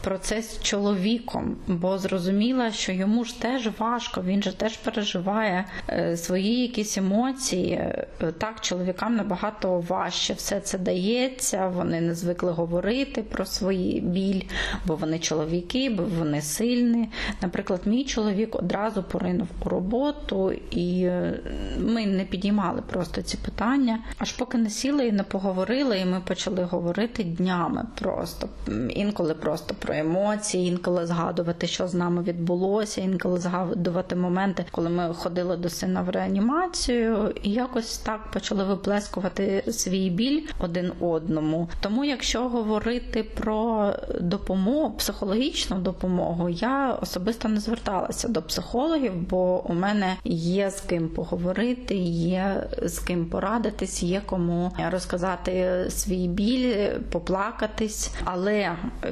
про це з чоловіком, бо зрозуміла, що йому ж теж важко, він же теж переживає е, свої якісь емоції. Е, так, чоловікам набагато важче все це дається. Вони не звикли говорити про свої біль, бо вони чоловіки, бо вони сильні. Наприклад, мій чоловік одразу поринув у роботу, і е, ми не підіймали просто ці питання. Аж поки не сіли і не поговорили, і ми почали говорити днями просто інколи просто про емоції, інколи згадувати, що з нами відбулося, інколи згадувати моменти, коли ми ходили до сина в реанімацію, і якось так почали виплескувати свій біль один одному. Тому, якщо говорити про допомогу, психологічну допомогу, я особисто не зверталася до психологів, бо у мене є з ким поговорити, є з ким порадитись, є кому розказати свій біль, поплакатись. Але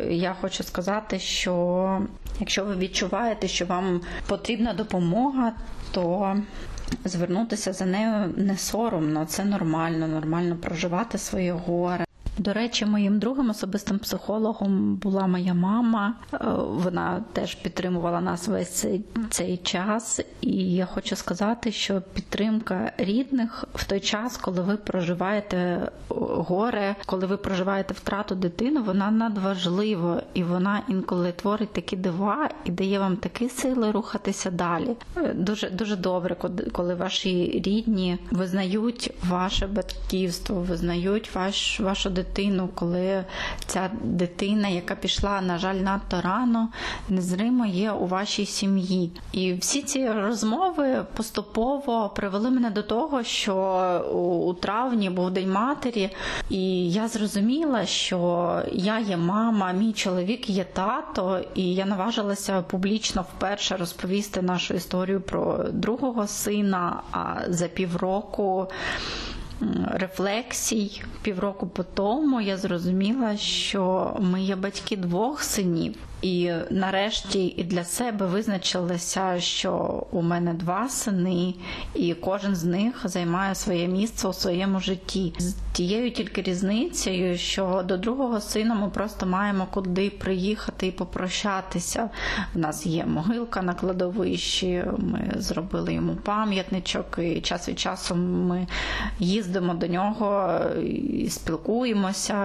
я хочу сказати, що якщо ви відчуваєте, що вам потрібна допомога, то звернутися за нею не соромно, це нормально, нормально проживати своє горе. До речі, моїм другим особистим психологом була моя мама. Е, вона теж підтримувала нас весь цей, цей час, і я хочу сказати, що підтримка рідних в той час, коли ви проживаєте е, горе, коли ви проживаєте втрату дитини, вона надважлива і вона інколи творить такі дива і дає вам такі сили рухатися далі. Е, дуже дуже добре, коли ваші рідні визнають ваше батьківство, визнають ваш вашу дитину дитину, коли ця дитина, яка пішла, на жаль, надто рано, незримо є у вашій сім'ї. І всі ці розмови поступово привели мене до того, що у травні був День матері, і я зрозуміла, що я є мама, мій чоловік є тато, і я наважилася публічно вперше розповісти нашу історію про другого сина. А за півроку рефлексій півроку по тому я зрозуміла, що ми є батьки двох синів. І нарешті і для себе визначилася, що у мене два сини, і кожен з них займає своє місце у своєму житті. З тією тільки різницею, що до другого сина ми просто маємо куди приїхати і попрощатися. У нас є могилка на кладовищі. Ми зробили йому пам'ятничок, і час від часу ми їздимо до нього, і спілкуємося,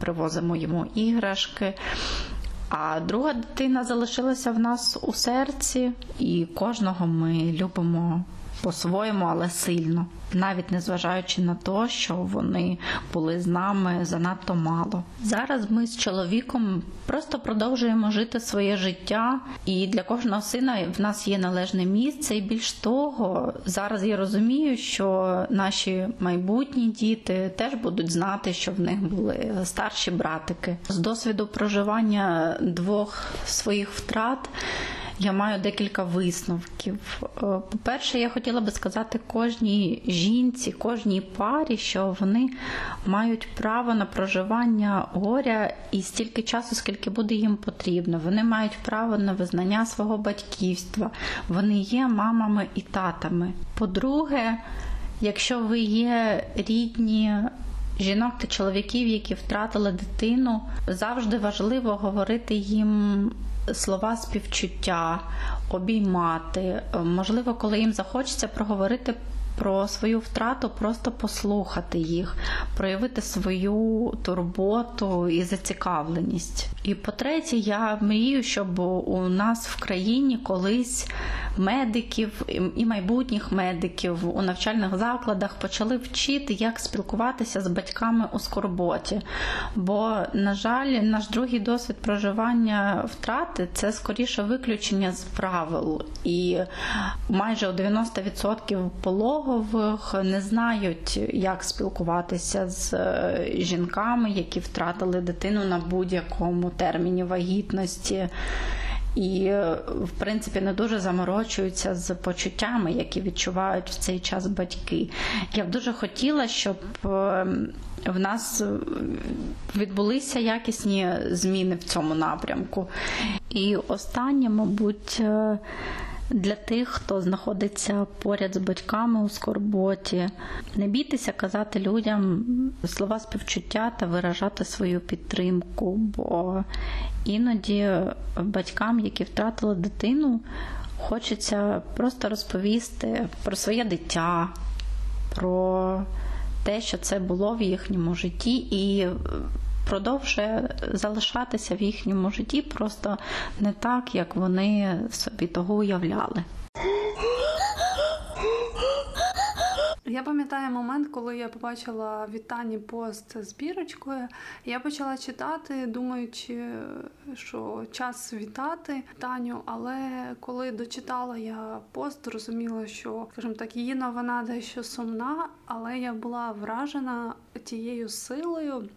привозимо йому іграшки. А друга дитина залишилася в нас у серці, і кожного ми любимо по-своєму, але сильно навіть незважаючи на те, що вони були з нами занадто мало. Зараз ми з чоловіком просто продовжуємо жити своє життя, і для кожного сина в нас є належне місце. І більш того, зараз я розумію, що наші майбутні діти теж будуть знати, що в них були старші братики з досвіду проживання двох своїх втрат я маю декілька висновків. Е, по-перше, я хотіла би сказати кожній жінці, кожній парі, що вони мають право на проживання горя і стільки часу, скільки буде їм потрібно. Вони мають право на визнання свого батьківства, вони є мамами і татами. По-друге, якщо ви є рідні. Жінок та чоловіків, які втратили дитину, завжди важливо говорити їм слова співчуття, обіймати. Можливо, коли їм захочеться проговорити. Про свою втрату, просто послухати їх, проявити свою турботу і зацікавленість. І по-третє, я мрію, щоб у нас в країні колись медиків і майбутніх медиків у навчальних закладах почали вчити, як спілкуватися з батьками у скорботі. Бо, на жаль, наш другий досвід проживання втрати це скоріше виключення з правил. І майже у 90% пологових не знають, як спілкуватися з е, жінками, які втратили дитину на будь-якому терміні вагітності і, в принципі, не дуже заморочуються з почуттями, які відчувають в цей час батьки. Я б дуже хотіла, щоб ем, в нас відбулися якісні зміни в цьому напрямку. І останнє, мабуть, е, Для тих, хто знаходиться поряд з батьками у скорботі, не бійтеся казати людям слова співчуття та виражати свою підтримку, бо іноді батькам, які втратили дитину, хочеться просто розповісти про своє дитя, про те, що це було в їхньому житті, і продовжує залишатися в їхньому житті просто не так, як вони собі того уявляли. Я пам'ятаю момент, коли я побачила від Тані пост з бірочкою. Я почала читати, думаючи, що час вітати Таню. Але коли дочитала я пост, зрозуміла, що скажімо так, її новина дещо сумна, але я була вражена тією силою,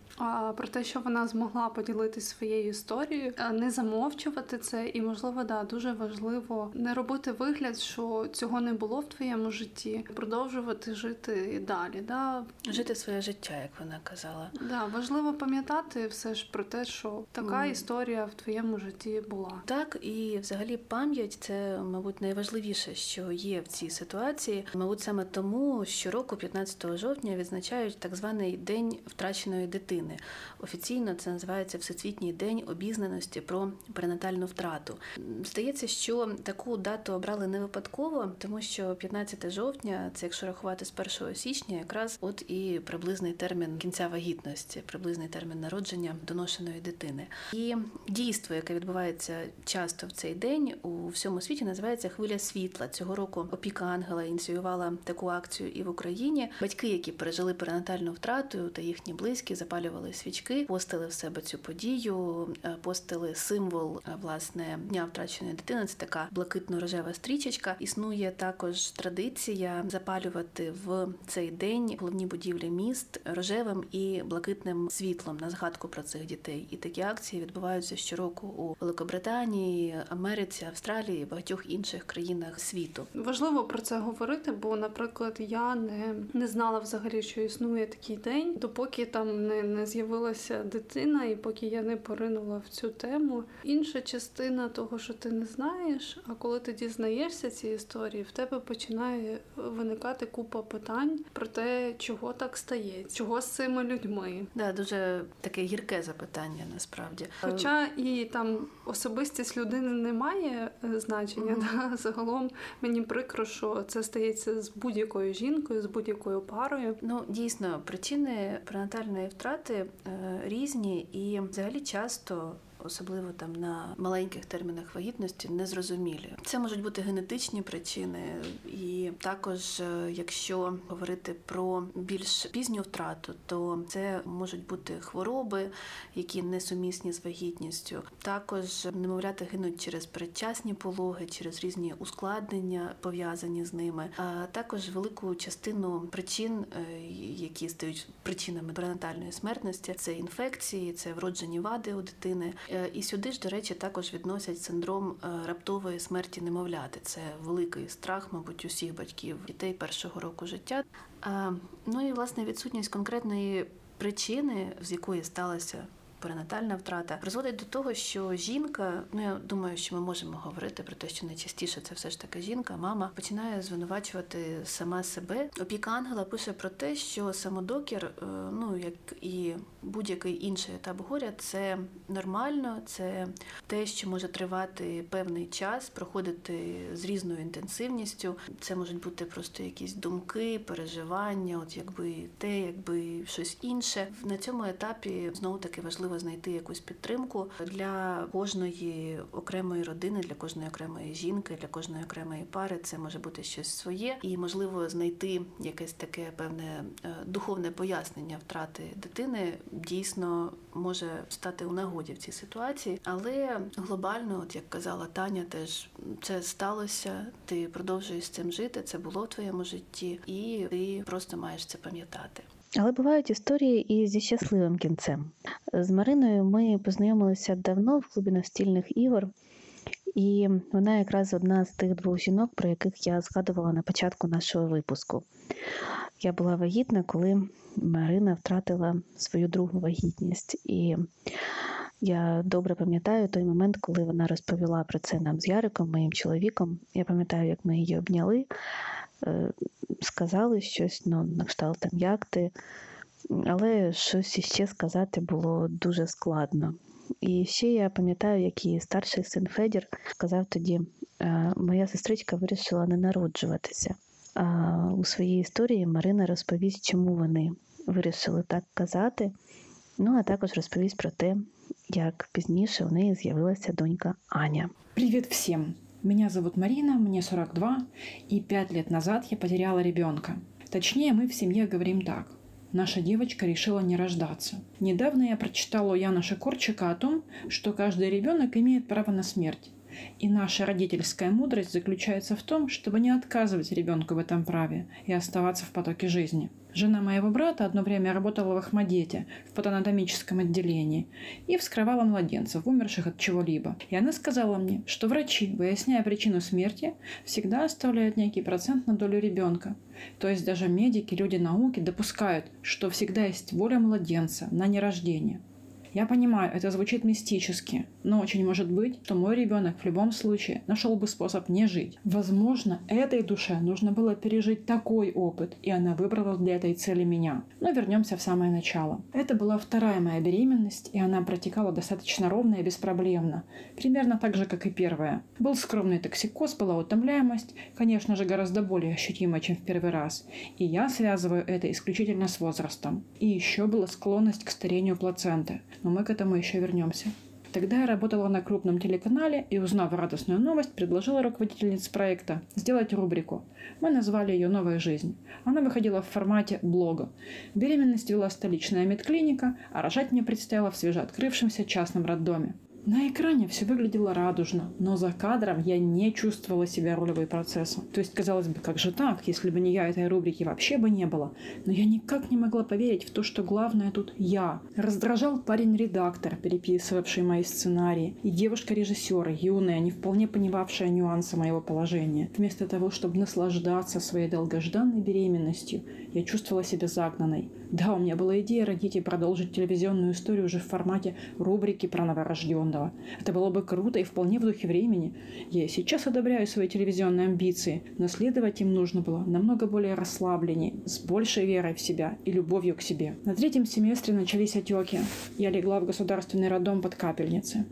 про те, що вона змогла поділитися своєю історією, не замовчувати це, і можливо, да, дуже важливо не робити вигляд, що цього не було в твоєму житті, продовжувати жити далі. Да? Жити своє життя, як вона казала. Да, важливо пам'ятати все ж про те, що така mm. історія в твоєму житті була. Так, і взагалі пам'ять це, мабуть, найважливіше, що є в цій ситуації. Мабуть, саме тому щороку, 15 жовтня, відзначають так званий день втраченої дитини дитини. Офіційно це називається Всесвітній день обізнаності про перинатальну втрату. Здається, що таку дату обрали не випадково, тому що 15 жовтня, це якщо рахувати з 1 січня, якраз от і приблизний термін кінця вагітності, приблизний термін народження доношеної дитини. І дійство, яке відбувається часто в цей день, у всьому світі називається Хвиля світла. Цього року опіка ангела ініціювала таку акцію і в Україні. Батьки, які пережили перинатальну втрату, та їхні близькі запалювали запалювали свічки, постили в себе цю подію, е, постили символ е, власне дня втраченої дитини. Це така блакитно-рожева стрічечка. Існує також традиція запалювати в цей день головні будівлі міст рожевим і блакитним світлом на згадку про цих дітей. І такі акції відбуваються щороку у Великобританії, Америці, Австралії багатьох інших країнах світу. Важливо про це говорити, бо, наприклад, я не не знала взагалі, що існує такий день, допоки там не не з'явилася дитина, і поки я не поринула в цю тему. Інша частина того, що ти не знаєш, а коли ти дізнаєшся ці історії, в тебе починає виникати купа питань про те, чого так стається, чого з цими людьми. Да, дуже таке гірке запитання насправді. Хоча і там особистість людини не має е, значення, mm-hmm. да? загалом мені прикро, що це стається з будь-якою жінкою, з будь-якою парою. Ну дійсно причини пренатальної втрати Е, різні і взагалі часто особливо там на маленьких термінах вагітності, незрозумілі. Це можуть бути генетичні причини, і також, е, якщо говорити про більш пізню втрату, то це можуть бути хвороби, які несумісні з вагітністю. Також немовляти гинуть через передчасні пологи, через різні ускладнення пов'язані з ними. А також велику частину причин, е, які стають причинами перинатальної смертності, це інфекції, це вроджені вади у дитини. Е, і сюди ж, до речі, також відносять синдром е, раптової смерті немовляти. Це великий страх, мабуть, усіх батьків дітей першого року життя. Ну і власне відсутність конкретної причини, з якої сталося перинатальна втрата призводить до того, що жінка, ну я думаю, що ми можемо говорити про те, що найчастіше це все ж таки жінка, мама починає звинувачувати сама себе. Опіка ангела пише про те, що самодокір, е, ну як і будь-який інший етап горя, це нормально, це те, що може тривати певний час, проходити з різною інтенсивністю. Це можуть бути просто якісь думки, переживання, от якби те, якби щось інше. На цьому етапі знову таки важливо важливо знайти якусь підтримку для кожної окремої родини, для кожної окремої жінки, для кожної окремої пари. Це може бути щось своє, і можливо знайти якесь таке певне е, духовне пояснення втрати дитини дійсно може стати у нагоді в цій ситуації, але глобально, от як казала Таня, теж це сталося. Ти продовжуєш з цим жити. Це було в твоєму житті, і ти просто маєш це пам'ятати. Але бувають історії і зі щасливим кінцем. З Мариною ми познайомилися давно в клубі настільних ігор, і вона якраз одна з тих двох жінок, про яких я згадувала на початку нашого випуску. Я була вагітна, коли Марина втратила свою другу вагітність. І Я добре пам'ятаю той момент, коли вона розповіла про це нам з Яриком, моїм чоловіком. Я пам'ятаю, як ми її обняли, сказали щось, ну, на кшталт там як ти, але щось іще сказати було дуже складно. І ще я пам'ятаю, як її старший син Федір сказав тоді: «Е, моя сестричка вирішила не народжуватися. А у своїй історії Марина розповість, чому вони вирішили так казати. Ну а також розповість про те, як пізніше у неї з'явилася донька Аня. Привет всем! Меня зовут Марина, мне 42, и пять лет назад я потеряла ребенка. Точнее, мы в семье говорим так. Наша девочка решила не рождаться. Недавно я прочитала у Яна Шикорчика о том, что каждый ребенок имеет право на смерть. И наша родительская мудрость заключается в том, чтобы не отказывать ребенку в этом праве и оставаться в потоке жизни. Жена моего брата одно время работала в Ахмадете, в патанатомическом отделении, и вскрывала младенцев, умерших от чего-либо. И она сказала мне, что врачи, выясняя причину смерти, всегда оставляют некий процент на долю ребенка. То есть даже медики, люди науки допускают, что всегда есть воля младенца на нерождение. Я понимаю, это звучит мистически, но очень может быть, что мой ребенок в любом случае нашел бы способ не жить. Возможно, этой душе нужно было пережить такой опыт, и она выбрала для этой цели меня. Но вернемся в самое начало. Это была вторая моя беременность, и она протекала достаточно ровно и беспроблемно. Примерно так же, как и первая. Был скромный токсикоз, была утомляемость, конечно же, гораздо более ощутимая, чем в первый раз. И я связываю это исключительно с возрастом. И еще была склонность к старению плаценты но мы к этому еще вернемся. Тогда я работала на крупном телеканале и, узнав радостную новость, предложила руководительнице проекта сделать рубрику. Мы назвали ее «Новая жизнь». Она выходила в формате блога. Беременность вела столичная медклиника, а рожать мне предстояло в свежеоткрывшемся частном роддоме. На экране все выглядело радужно, но за кадром я не чувствовала себя ролевой процессом. То есть, казалось бы, как же так, если бы не я, этой рубрики вообще бы не было. Но я никак не могла поверить в то, что главное тут я. Раздражал парень-редактор, переписывавший мои сценарии, и девушка-режиссер, юная, не вполне понимавшая нюансы моего положения. Вместо того, чтобы наслаждаться своей долгожданной беременностью, я чувствовала себя загнанной. Да, у меня была идея родить и продолжить телевизионную историю уже в формате рубрики про новорожденного. Это было бы круто и вполне в духе времени. Я и сейчас одобряю свои телевизионные амбиции, но следовать им нужно было намного более расслабленнее, с большей верой в себя и любовью к себе. На третьем семестре начались отеки. Я легла в государственный роддом под капельницы.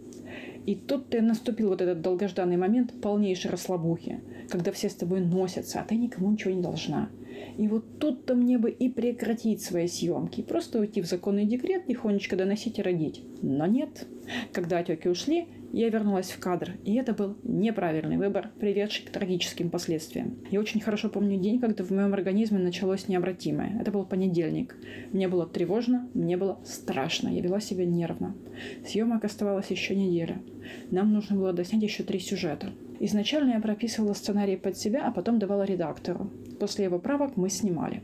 И тут-то наступил вот этот долгожданный момент полнейшей расслабухи, когда все с тобой носятся, а ты никому ничего не должна. И вот тут-то мне бы и прекратить свои съемки, просто уйти в законный декрет, тихонечко доносить и родить. Но нет. Когда отеки ушли, я вернулась в кадр, и это был неправильный выбор, приведший к трагическим последствиям. Я очень хорошо помню день, когда в моем организме началось необратимое. Это был понедельник. Мне было тревожно, мне было страшно, я вела себя нервно. Съемок оставалась еще неделя. Нам нужно было доснять еще три сюжета. Изначально я прописывала сценарий под себя, а потом давала редактору. После его правок мы снимали.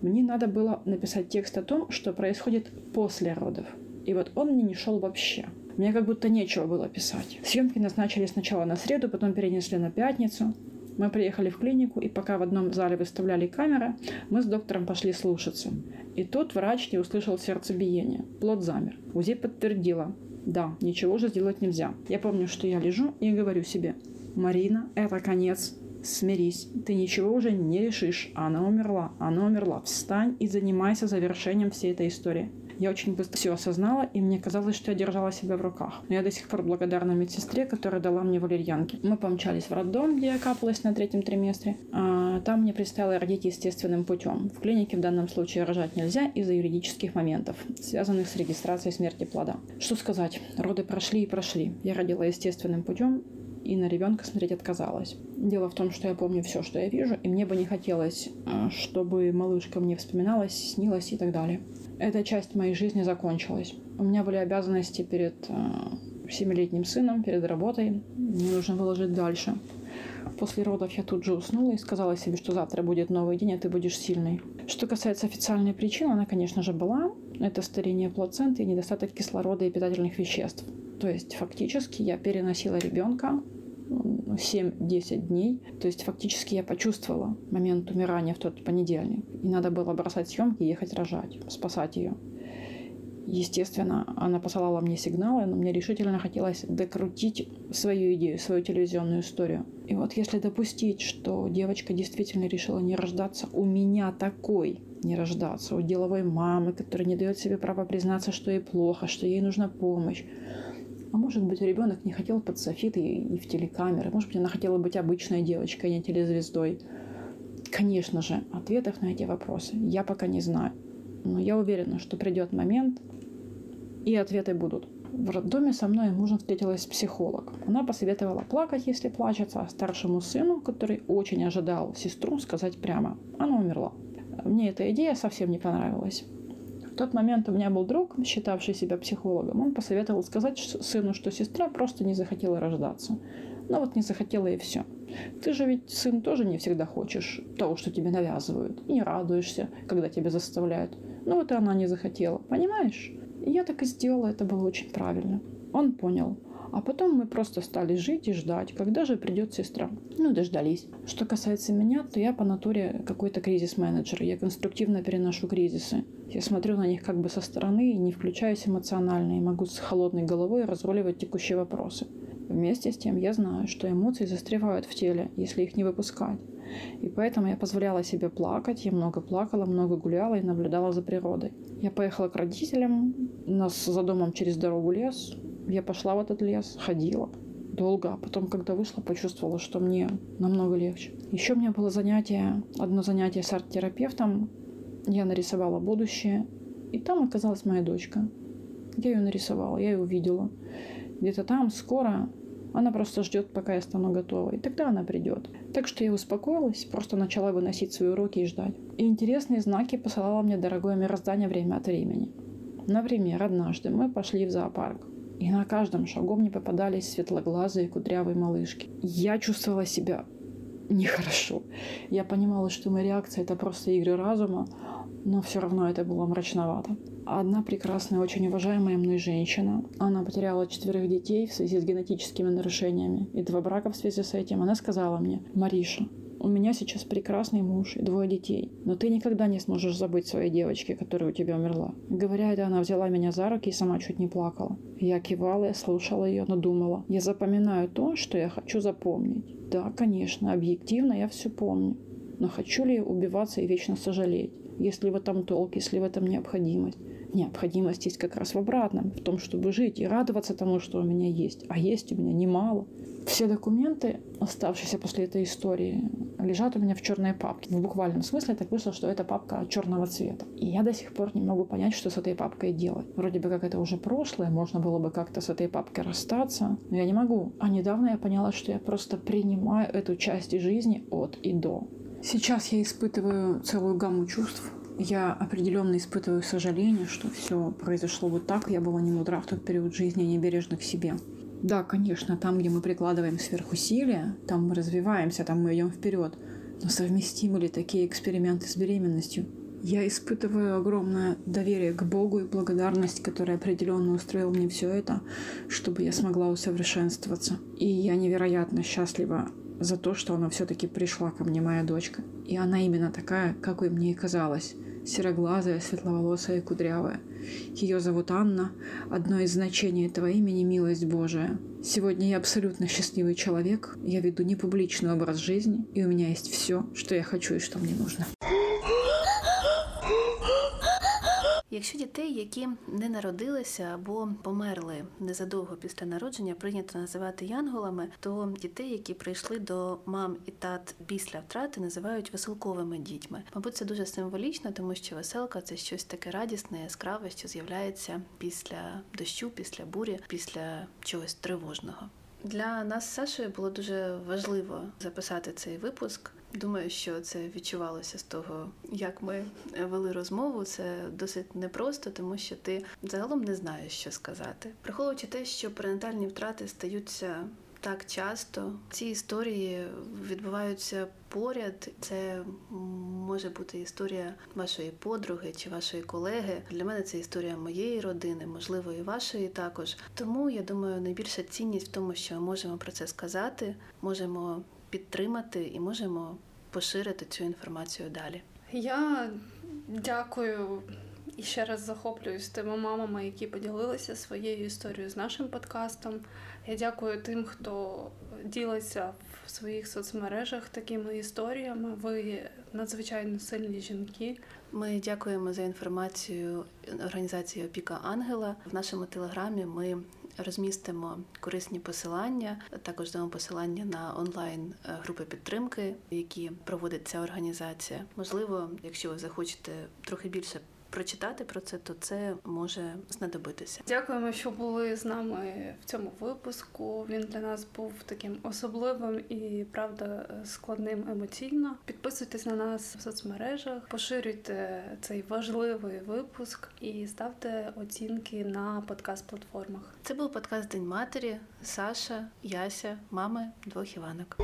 Мне надо было написать текст о том, что происходит после родов. И вот он мне не шел вообще. Мне как будто нечего было писать. Съемки назначили сначала на среду, потом перенесли на пятницу. Мы приехали в клинику, и пока в одном зале выставляли камеры, мы с доктором пошли слушаться. И тут врач не услышал сердцебиение. Плод замер. УЗИ подтвердила. Да, ничего же сделать нельзя. Я помню, что я лежу и говорю себе, Марина, это конец, Смирись, ты ничего уже не решишь. Она умерла, она умерла. Встань и занимайся завершением всей этой истории. Я очень быстро все осознала, и мне казалось, что я держала себя в руках. Но я до сих пор благодарна медсестре, которая дала мне валерьянки. Мы помчались в роддом, где я капалась на третьем триместре. А там мне предстояло родить естественным путем. В клинике в данном случае рожать нельзя из-за юридических моментов, связанных с регистрацией смерти плода. Что сказать, роды прошли и прошли. Я родила естественным путем, и на ребенка смотреть отказалась. Дело в том, что я помню все, что я вижу, и мне бы не хотелось, а, чтобы малышка мне вспоминалась, снилась и так далее. Эта часть моей жизни закончилась. У меня были обязанности перед а, семилетним сыном, перед работой. Мне нужно было жить дальше. После родов я тут же уснула и сказала себе, что завтра будет новый день, а ты будешь сильной. Что касается официальной причины, она, конечно же, была. Это старение плаценты и недостаток кислорода и питательных веществ. То есть фактически я переносила ребенка 7-10 дней. То есть фактически я почувствовала момент умирания в тот понедельник. И надо было бросать съемки и ехать рожать, спасать ее. Естественно, она посылала мне сигналы, но мне решительно хотелось докрутить свою идею, свою телевизионную историю. И вот если допустить, что девочка действительно решила не рождаться, у меня такой не рождаться, у деловой мамы, которая не дает себе права признаться, что ей плохо, что ей нужна помощь. А может быть, ребенок не хотел под софит и, и в телекамеры. Может быть, она хотела быть обычной девочкой, а не телезвездой. Конечно же, ответов на эти вопросы я пока не знаю. Но я уверена, что придет момент, и ответы будут. В роддоме со мной мужем встретилась психолог. Она посоветовала плакать, если плачется, а старшему сыну, который очень ожидал сестру, сказать прямо. Она умерла. Мне эта идея совсем не понравилась. В тот момент у меня был друг, считавший себя психологом. Он посоветовал сказать сыну, что сестра просто не захотела рождаться. Ну вот не захотела и все. Ты же ведь, сын, тоже не всегда хочешь того, что тебе навязывают. И не радуешься, когда тебя заставляют. Ну вот и она не захотела. Понимаешь? Я так и сделала, это было очень правильно. Он понял. А потом мы просто стали жить и ждать, когда же придет сестра. Ну, дождались. Что касается меня, то я по натуре какой-то кризис-менеджер. Я конструктивно переношу кризисы. Я смотрю на них как бы со стороны и не включаюсь эмоционально, и могу с холодной головой разруливать текущие вопросы. Вместе с тем я знаю, что эмоции застревают в теле, если их не выпускать. И поэтому я позволяла себе плакать, я много плакала, много гуляла и наблюдала за природой. Я поехала к родителям, нас за домом через дорогу лес, я пошла в этот лес, ходила долго, а потом, когда вышла, почувствовала, что мне намного легче. Еще у меня было занятие, одно занятие с арт-терапевтом. Я нарисовала будущее, и там оказалась моя дочка. Я ее нарисовала, я ее увидела. Где-то там скоро она просто ждет, пока я стану готова, и тогда она придет. Так что я успокоилась, просто начала выносить свои уроки и ждать. И интересные знаки посылала мне дорогое мироздание время от времени. Например, однажды мы пошли в зоопарк. И на каждом шагу мне попадались светлоглазые кудрявые малышки. Я чувствовала себя нехорошо. Я понимала, что моя реакция это просто игры разума, но все равно это было мрачновато. Одна прекрасная, очень уважаемая мной женщина, она потеряла четверых детей в связи с генетическими нарушениями и два брака в связи с этим. Она сказала мне, Мариша, у меня сейчас прекрасный муж и двое детей, но ты никогда не сможешь забыть своей девочки, которая у тебя умерла. Говоря это, она взяла меня за руки и сама чуть не плакала. Я кивала, я слушала ее, но думала, я запоминаю то, что я хочу запомнить. Да, конечно, объективно я все помню. Но хочу ли убиваться и вечно сожалеть? Если в этом толк, если в этом необходимость? Необходимость есть как раз в обратном, в том, чтобы жить и радоваться тому, что у меня есть. А есть у меня немало. Все документы, оставшиеся после этой истории, лежат у меня в черной папке. В буквальном смысле так вышло, что это папка черного цвета. И я до сих пор не могу понять, что с этой папкой делать. Вроде бы как это уже прошлое, можно было бы как-то с этой папкой расстаться, но я не могу. А недавно я поняла, что я просто принимаю эту часть жизни от и до. Сейчас я испытываю целую гамму чувств, я определенно испытываю сожаление, что все произошло вот так. Я была не мудра в тот период жизни, не бережна к себе. Да, конечно, там, где мы прикладываем сверхусилия, там мы развиваемся, там мы идем вперед. Но совместимы ли такие эксперименты с беременностью? Я испытываю огромное доверие к Богу и благодарность, которая определенно устроила мне все это, чтобы я смогла усовершенствоваться. И я невероятно счастлива за то, что она все-таки пришла ко мне, моя дочка. И она именно такая, какой мне и казалась. Сероглазая, светловолосая и кудрявая. Ее зовут Анна. Одно из значений этого имени – милость Божия. Сегодня я абсолютно счастливый человек. Я веду непубличный образ жизни, и у меня есть все, что я хочу и что мне нужно. Якщо дітей, які не народилися або померли незадовго після народження, прийнято називати янголами, то дітей, які прийшли до мам і тат після втрати, називають веселковими дітьми. Мабуть, це дуже символічно, тому що веселка це щось таке радісне, яскраве, що з'являється після дощу, після бурі, після чогось тривожного. Для нас з Сашою було дуже важливо записати цей випуск. Думаю, що це відчувалося з того, як ми вели розмову. Це досить непросто, тому що ти загалом не знаєш, що сказати. Враховуючи те, що перинатальні втрати стаються так часто, ці історії відбуваються поряд. Це може бути історія вашої подруги чи вашої колеги. Для мене це історія моєї родини, можливо, і вашої також. Тому я думаю, найбільша цінність в тому, що можемо про це сказати, можемо підтримати і можемо поширити цю інформацію далі. Я дякую І ще раз захоплююсь тими мамами, які поділилися своєю історією з нашим подкастом. Я дякую тим, хто ділиться в своїх соцмережах такими історіями. Ви надзвичайно сильні жінки. Ми дякуємо за інформацію організації Опіка Ангела. В нашому телеграмі ми розмістимо корисні посилання. Також дамо посилання на онлайн е, групи підтримки, які проводить ця організація. Можливо, якщо ви захочете трохи більше прочитати про це, то це може знадобитися. Дякуємо, що були з нами в цьому випуску. Він для нас був таким особливим і правда складним емоційно. Підписуйтесь на нас в соцмережах, поширюйте цей важливий випуск і ставте оцінки на подкаст-платформах. Це був подкаст День матері, Саша, Яся, мами двох Іванок.